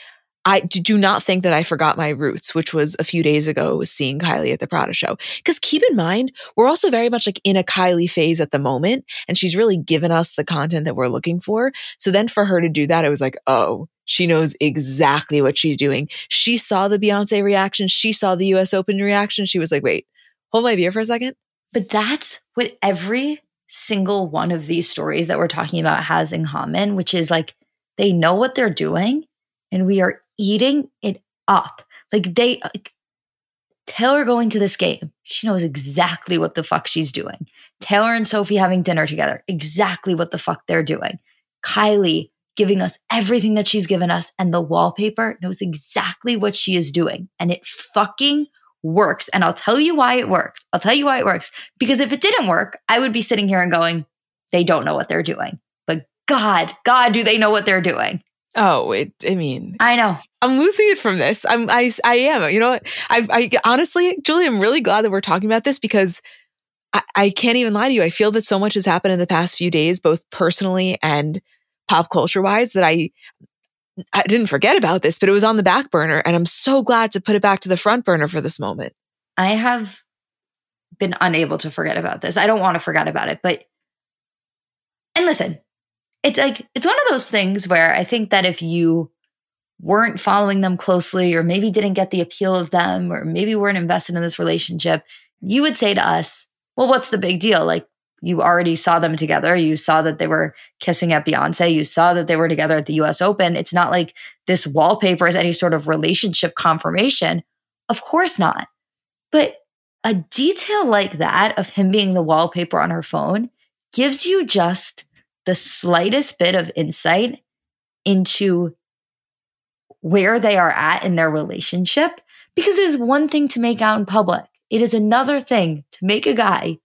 I do not think that I forgot my roots, which was a few days ago was seeing Kylie at the Prada show. Because keep in mind, we're also very much like in a Kylie phase at the moment, and she's really given us the content that we're looking for. So then for her to do that, it was like, oh, she knows exactly what she's doing. She saw the Beyonce reaction, she saw the US Open reaction. She was like, wait, hold my beer for a second. But that's what every single one of these stories that we're talking about has in common, which is like they know what they're doing and we are eating it up. Like they, like, Taylor going to this game, she knows exactly what the fuck she's doing. Taylor and Sophie having dinner together, exactly what the fuck they're doing. Kylie giving us everything that she's given us, and the wallpaper knows exactly what she is doing. And it fucking works. And I'll tell you why it works. I'll tell you why it works. Because if it didn't work, I would be sitting here and going, they don't know what they're doing. But God, God, do they know what they're doing? Oh, it, I mean, I know. I'm losing it from this. I'm, I, I am. You know what? I, I honestly, Julie, I'm really glad that we're talking about this because I, I can't even lie to you. I feel that so much has happened in the past few days, both personally and pop culture wise, that I I didn't forget about this, but it was on the back burner. And I'm so glad to put it back to the front burner for this moment. I have been unable to forget about this. I don't want to forget about it, but, and listen, it's like, it's one of those things where I think that if you weren't following them closely or maybe didn't get the appeal of them or maybe weren't invested in this relationship, you would say to us, well, what's the big deal? Like, you already saw them together. You saw that they were kissing at Beyonce. You saw that they were together at the US Open. It's not like this wallpaper is any sort of relationship confirmation. Of course not. But a detail like that of him being the wallpaper on her phone gives you just the slightest bit of insight into where they are at in their relationship because it is one thing to make out in public. It is another thing to make a guy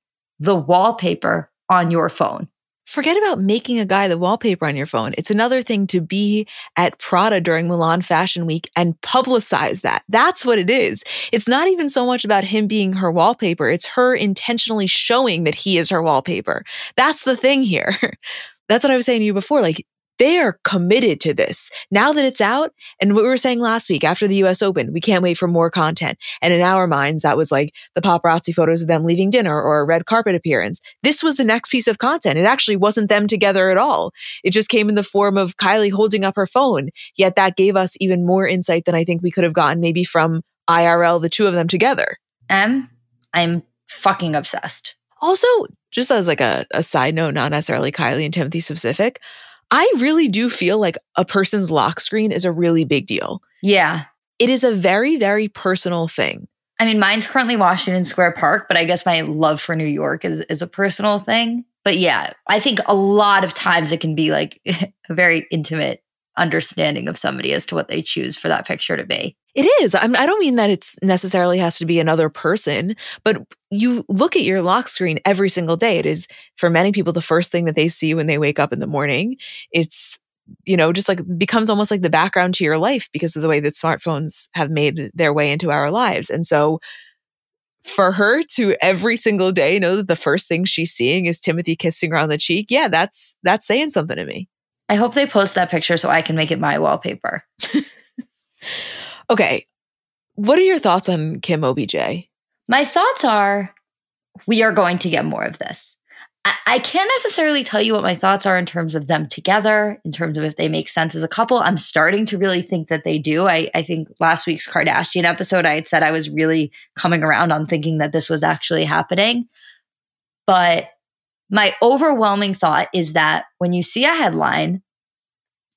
the wallpaper on your phone. Forget about making a guy the wallpaper on your phone. It's another thing to be at Prada during Milan Fashion Week and publicize that. That's what it is. It's not even so much about him being her wallpaper. It's her intentionally showing that he is her wallpaper. That's the thing here. That's what I was saying to you before. Like they are committed to this. Now that it's out, and what we were saying last week after the US Open, we can't wait for more content. And in our minds, that was like the paparazzi photos of them leaving dinner or a red carpet appearance. This was the next piece of content. It actually wasn't them together at all. It just came in the form of Kylie holding up her phone. Yet that gave us even more insight than I think we could have gotten maybe from IRL, the two of them together. M, I'm fucking obsessed. Also, just as like a, a side note, not necessarily Kylie and Timothée specific, I really do feel like a person's lock screen is a really big deal. Yeah. It is a very, very personal thing. I mean, mine's currently Washington Square Park, but I guess my love for New York is, is a personal thing. But yeah, I think a lot of times it can be like a very intimate understanding of somebody as to what they choose for that picture to be. It is. I'm, I don't mean that it's necessarily has to be another person, but you look at your lock screen every single day. It is for many people the first thing that they see when they wake up in the morning. It's you know just like becomes almost like the background to your life because of the way that smartphones have made their way into our lives. And so for her to every single day know that the first thing she's seeing is Timothée kissing her on the cheek, yeah, that's that's saying something to me. I hope they post that picture so I can make it my wallpaper. Okay. What are your thoughts on Kim OBJ? My thoughts are we are going to get more of this. I, I can't necessarily tell you what my thoughts are in terms of them together, in terms of if they make sense as a couple. I'm starting to really think that they do. I, I think last week's Kardashian episode, I had said I was really coming around on thinking that this was actually happening. But my overwhelming thought is that when you see a headline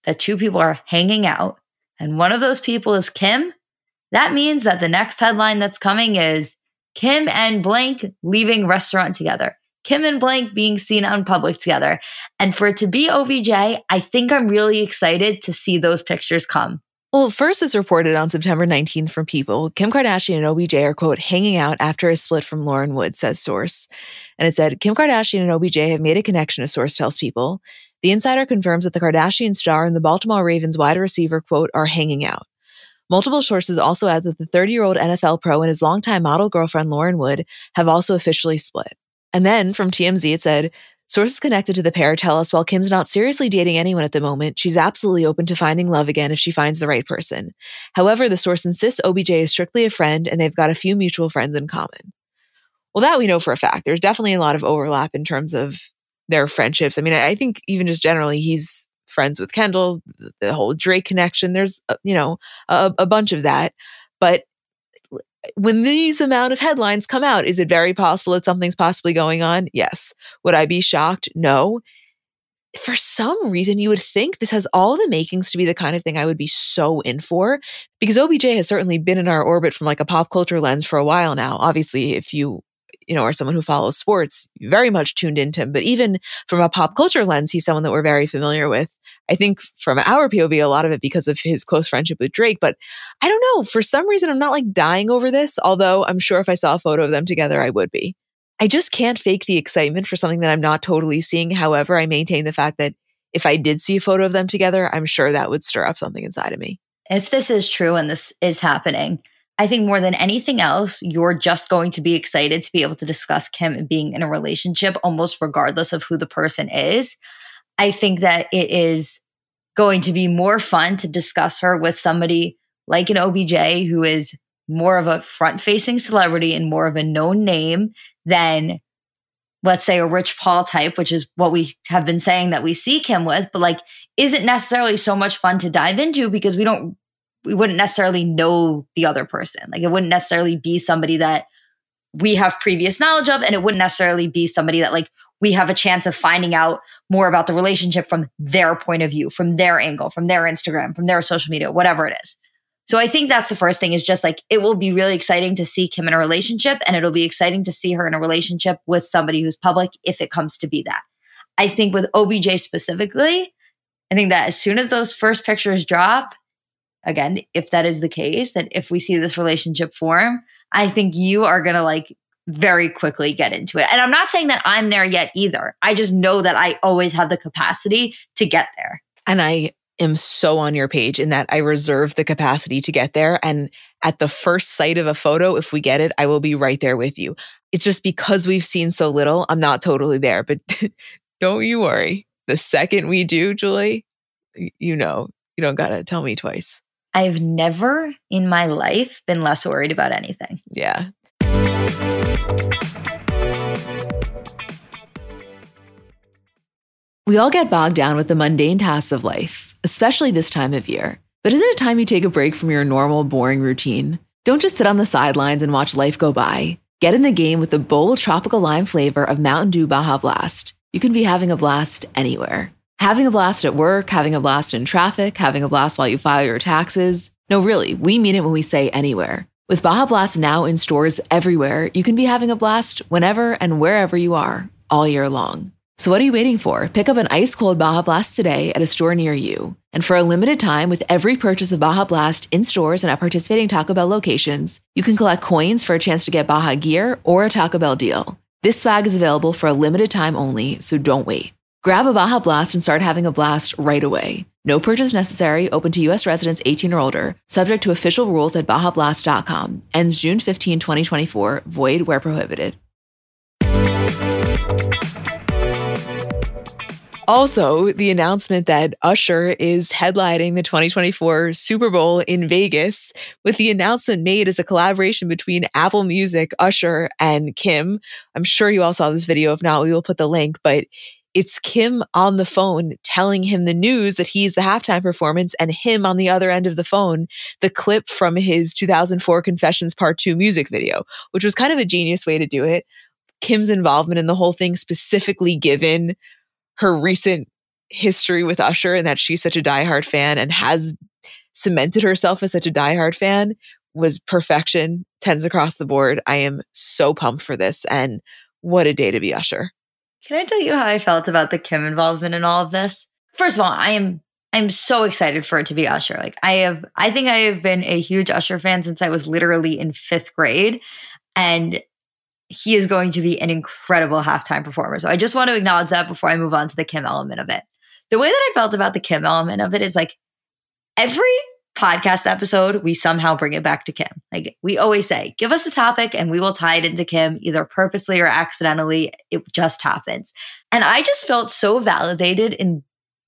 that two people are hanging out, and one of those people is Kim, that means that the next headline that's coming is Kim and blank leaving restaurant together. Kim and blank being seen in public together. And for it to be OBJ, I think I'm really excited to see those pictures come. Well, first, as reported on September 19th from People, Kim Kardashian and OBJ are, quote, hanging out after a split from Lauren Wood, says source. And it said, Kim Kardashian and OBJ have made a connection, a source tells People. The insider confirms that the Kardashian star and the Baltimore Ravens wide receiver, quote, are hanging out. Multiple sources also add that the 30 year old NFL pro and his longtime model girlfriend, Lauren Wood, have also officially split. And then from TMZ, it said, Sources connected to the pair tell us while Kim's not seriously dating anyone at the moment, she's absolutely open to finding love again if she finds the right person. However, the source insists OBJ is strictly a friend and they've got a few mutual friends in common. Well, that we know for a fact. There's definitely a lot of overlap in terms of their friendships. I mean, I think even just generally, he's friends with Kendall, the whole Drake connection. There's, uh, you know, a, a bunch of that. But when these amount of headlines come out, is it very possible that something's possibly going on? Yes. Would I be shocked? No. For some reason, you would think this has all the makings to be the kind of thing I would be so in for because OBJ has certainly been in our orbit from like a pop culture lens for a while now. Obviously, if you you know, or someone who follows sports, very much tuned into him. But even from a pop culture lens, he's someone that we're very familiar with. I think from our POV, a lot of it because of his close friendship with Drake. But I don't know. For some reason, I'm not like dying over this, although I'm sure if I saw a photo of them together, I would be. I just can't fake the excitement for something that I'm not totally seeing. However, I maintain the fact that if I did see a photo of them together, I'm sure that would stir up something inside of me. If this is true and this is happening, I think more than anything else, you're just going to be excited to be able to discuss Kim being in a relationship almost regardless of who the person is. I think that it is going to be more fun to discuss her with somebody like an OBJ who is more of a front facing celebrity and more of a known name than let's say a Rich Paul type, which is what we have been saying that we see Kim with, but like isn't necessarily so much fun to dive into because we don't we wouldn't necessarily know the other person. Like it wouldn't necessarily be somebody that we have previous knowledge of, and it wouldn't necessarily be somebody that like we have a chance of finding out more about the relationship from their point of view, from their angle, from their Instagram, from their social media, whatever it is. So I think that's the first thing is just like it will be really exciting to see Kim in a relationship and it'll be exciting to see her in a relationship with somebody who's public if it comes to be that. I think with OBJ specifically, I think that as soon as those first pictures drop, again, if that is the case, and if we see this relationship form, I think you are going to like very quickly get into it. And I'm not saying that I'm there yet either. I just know that I always have the capacity to get there. And I am so on your page in that I reserve the capacity to get there. And at the first sight of a photo, if we get it, I will be right there with you. It's just because we've seen so little, I'm not totally there. But don't you worry. The second we do, Julie, you know, you don't got to tell me twice. I've never in my life been less worried about anything. Yeah. We all get bogged down with the mundane tasks of life, especially this time of year. But isn't it time you take a break from your normal, boring routine? Don't just sit on the sidelines and watch life go by. Get in the game with the bold tropical lime flavor of Mountain Dew Baja Blast. You can be having a blast anywhere. Having a blast at work, having a blast in traffic, having a blast while you file your taxes. No, really, we mean it when we say anywhere. With Baja Blast now in stores everywhere, you can be having a blast whenever and wherever you are, all year long. So what are you waiting for? Pick up an ice cold Baja Blast today at a store near you. And for a limited time, with every purchase of Baja Blast in stores and at participating Taco Bell locations, you can collect coins for a chance to get Baja gear or a Taco Bell deal. This swag is available for a limited time only, so don't wait. Grab a Baja Blast and start having a blast right away. No purchase necessary, open to U.S. residents 18 or older, subject to official rules at BajaBlast.com. Ends June 15, 2024, void where prohibited. Also, the announcement that Usher is headlining the 2024 Super Bowl in Vegas, with the announcement made as a collaboration between Apple Music, Usher, and Kim. I'm sure you all saw this video. If not, we will put the link, but it's Kim on the phone telling him the news that he's the halftime performance and him on the other end of the phone, the clip from his 2004 Confessions Part 2 music video, which was kind of a genius way to do it. Kim's involvement in the whole thing, specifically given her recent history with Usher and that she's such a diehard fan and has cemented herself as such a diehard fan, was perfection, tens across the board. I am so pumped for this. And what a day to be Usher. Can I tell you how I felt about the Kim involvement in all of this? First of all, I am I'm so excited for it to be Usher. Like I have I think I have been a huge Usher fan since I was literally in 5th grade and he is going to be an incredible halftime performer. So I just want to acknowledge that before I move on to the Kim element of it. The way that I felt about the Kim element of it is like every podcast episode, we somehow bring it back to Kim. Like we always say, give us a topic and we will tie it into Kim, either purposely or accidentally. It just happens. And I just felt so validated in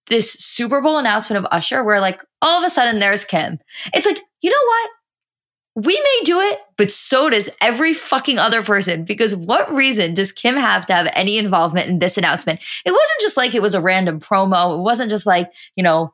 this Super Bowl announcement of Usher, where like all of a sudden there's Kim. It's like, you know what? We may do it, but so does every fucking other person. Because what reason does Kim have to have any involvement in this announcement? It wasn't just like it was a random promo. It wasn't just like, you know,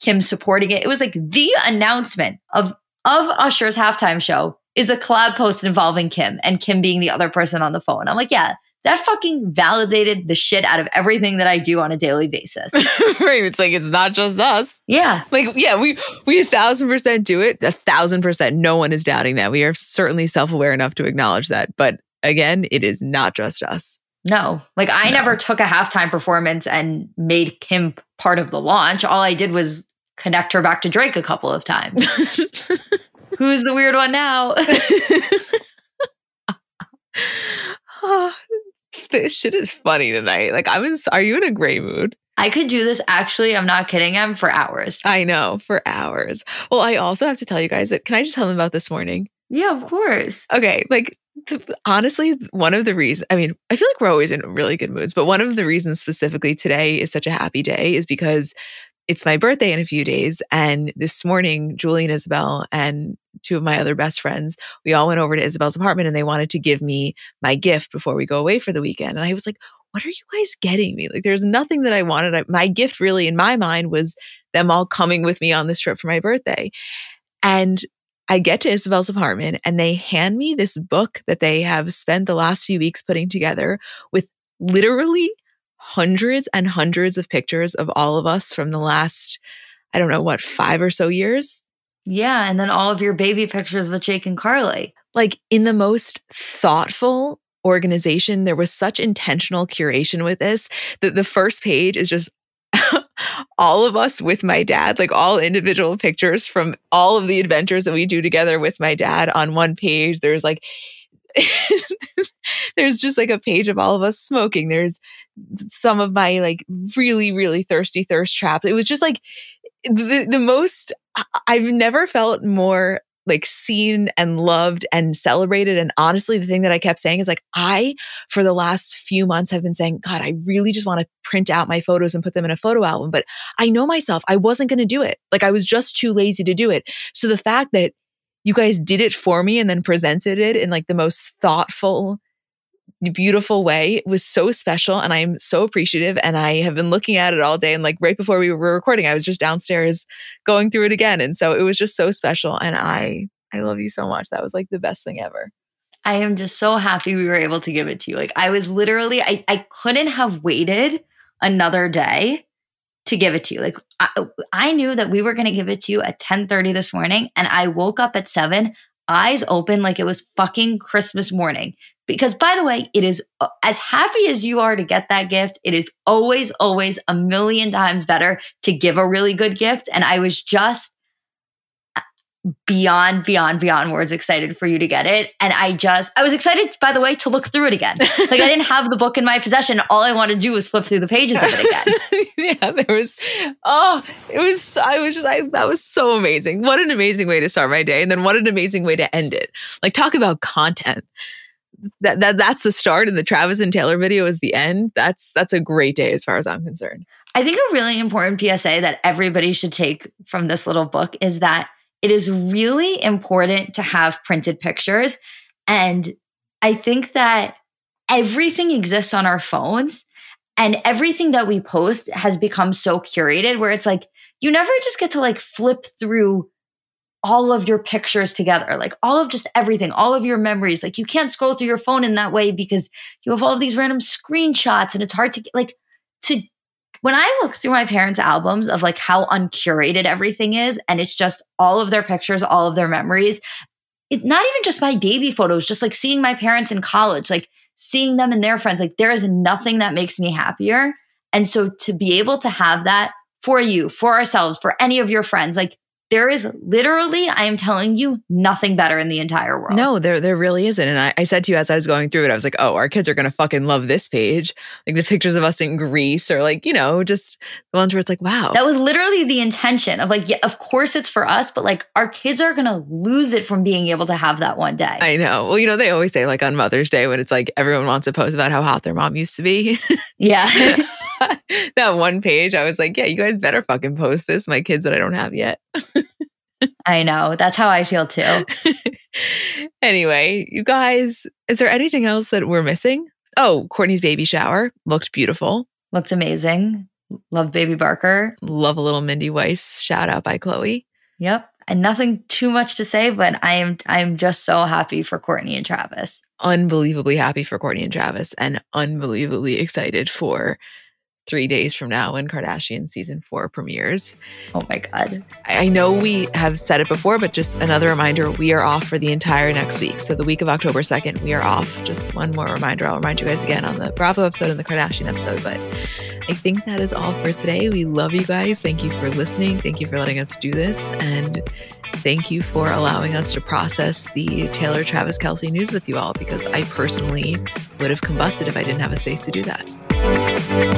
Kim supporting it. It was like the announcement of of Usher's halftime show is a collab post involving Kim and Kim being the other person on the phone. I'm like, yeah, that fucking validated the shit out of everything that I do on a daily basis. right. It's like it's not just us. Yeah. Like, yeah, we we a thousand percent do it. A thousand percent. No one is doubting that. We are certainly self-aware enough to acknowledge that. But again, it is not just us. No, like I no. never took a halftime performance and made Kim part of the launch. All I did was connect her back to Drake a couple of times. Who's the weird one now? this shit is funny tonight. Like I was are you in a great mood? I could do this actually, I'm not kidding, I'm for hours. I know, for hours. Well, I also have to tell you guys that can I just tell them about this morning? Yeah, of course. Okay, like honestly, one of the reasons, I mean, I feel like we're always in really good moods, but one of the reasons specifically today is such a happy day is because it's my birthday in a few days. And this morning, Julie and Isabel and two of my other best friends, we all went over to Isabel's apartment and they wanted to give me my gift before we go away for the weekend. And I was like, what are you guys getting me? Like, there's nothing that I wanted. My gift, really, in my mind, was them all coming with me on this trip for my birthday. And I get to Isabel's apartment and they hand me this book that they have spent the last few weeks putting together with literally hundreds and hundreds of pictures of all of us from the last, I don't know what, five or so years. Yeah. And then all of your baby pictures with Jake and Carly. Like in the most thoughtful organization, there was such intentional curation with this that the first page is just all of us with my dad, like all individual pictures from all of the adventures that we do together with my dad on one page. There's like, there's just like a page of all of us smoking. There's some of my like really, really thirsty thirst traps. It was just like the, the most, I've never felt more like seen and loved and celebrated. And honestly, the thing that I kept saying is like, I, for the last few months, have been saying, God, I really just want to print out my photos and put them in a photo album. But I know myself, I wasn't going to do it. Like I was just too lazy to do it. So the fact that you guys did it for me and then presented it in like the most thoughtful, beautiful way. It was so special and I'm so appreciative and I have been looking at it all day and like right before we were recording I was just downstairs going through it again and so it was just so special and I I love you so much. That was like the best thing ever. I am just so happy we were able to give it to you. Like I was literally I I couldn't have waited another day to give it to you. Like I, I knew that we were going to give it to you at 10:30 this morning and I woke up at 7 eyes open like it was fucking Christmas morning because, by the way, it is uh, as happy as you are to get that gift, it is always, always a million times better to give a really good gift. And I was just uh, beyond, beyond, beyond words excited for you to get it. And I just, I was excited, by the way, to look through it again. like I didn't have the book in my possession. All I wanted to do was flip through the pages of it again. yeah, there was, oh, it was, I was just, I, that was so amazing. What an amazing way to start my day. And then what an amazing way to end it. Like, talk about content that, that that's the start and the Travis and Taylor video is the end. That's that's a great day as far as I'm concerned. I think a really important PSA that everybody should take from this little book is that it is really important to have printed pictures and I think that everything exists on our phones and everything that we post has become so curated where it's like you never just get to like flip through all of your pictures together, like all of just everything, all of your memories. Like you can't scroll through your phone in that way because you have all of these random screenshots and it's hard to get like to when I look through my parents' albums of like how uncurated everything is, and it's just all of their pictures, all of their memories. It's not even just my baby photos, just like seeing my parents in college, like seeing them and their friends. Like there is nothing that makes me happier. And so to be able to have that for you, for ourselves, for any of your friends, like there is literally, I am telling you, nothing better in the entire world. No, there there really isn't. And I, I said to you as I was going through it, I was like, oh, our kids are gonna fucking love this page. Like the pictures of us in Greece or like, you know, just the ones where it's like, wow. That was literally the intention of like, yeah, of course it's for us, but like our kids are gonna lose it from being able to have that one day. I know. Well, you know, they always say like on Mother's Day when it's like everyone wants to post about how hot their mom used to be. Yeah. that one page, I was like, yeah, you guys better fucking post this, my kids that I don't have yet. I know. That's how I feel too. anyway, you guys, is there anything else that we're missing? Oh, Courtney's baby shower looked beautiful. Looked amazing. Love baby Barker. Love a little Mindy Weiss shout out by Chloe. Yep. And nothing too much to say, but I am I'm just so happy for Courtney and Travis. Unbelievably happy for Courtney and Travis and unbelievably excited for three days from now when Kardashian season four premieres. Oh my God. I know we have said it before, but just another reminder we are off for the entire next week. So the week of October 2nd, we are off. Just one more reminder. I'll remind you guys again on the Bravo episode and the Kardashian episode. But I think that is all for today. We love you guys. Thank you for listening. Thank you for letting us do this. And thank you for allowing us to process the Taylor Travis Kelce news with you all because I personally would have combusted if I didn't have a space to do that.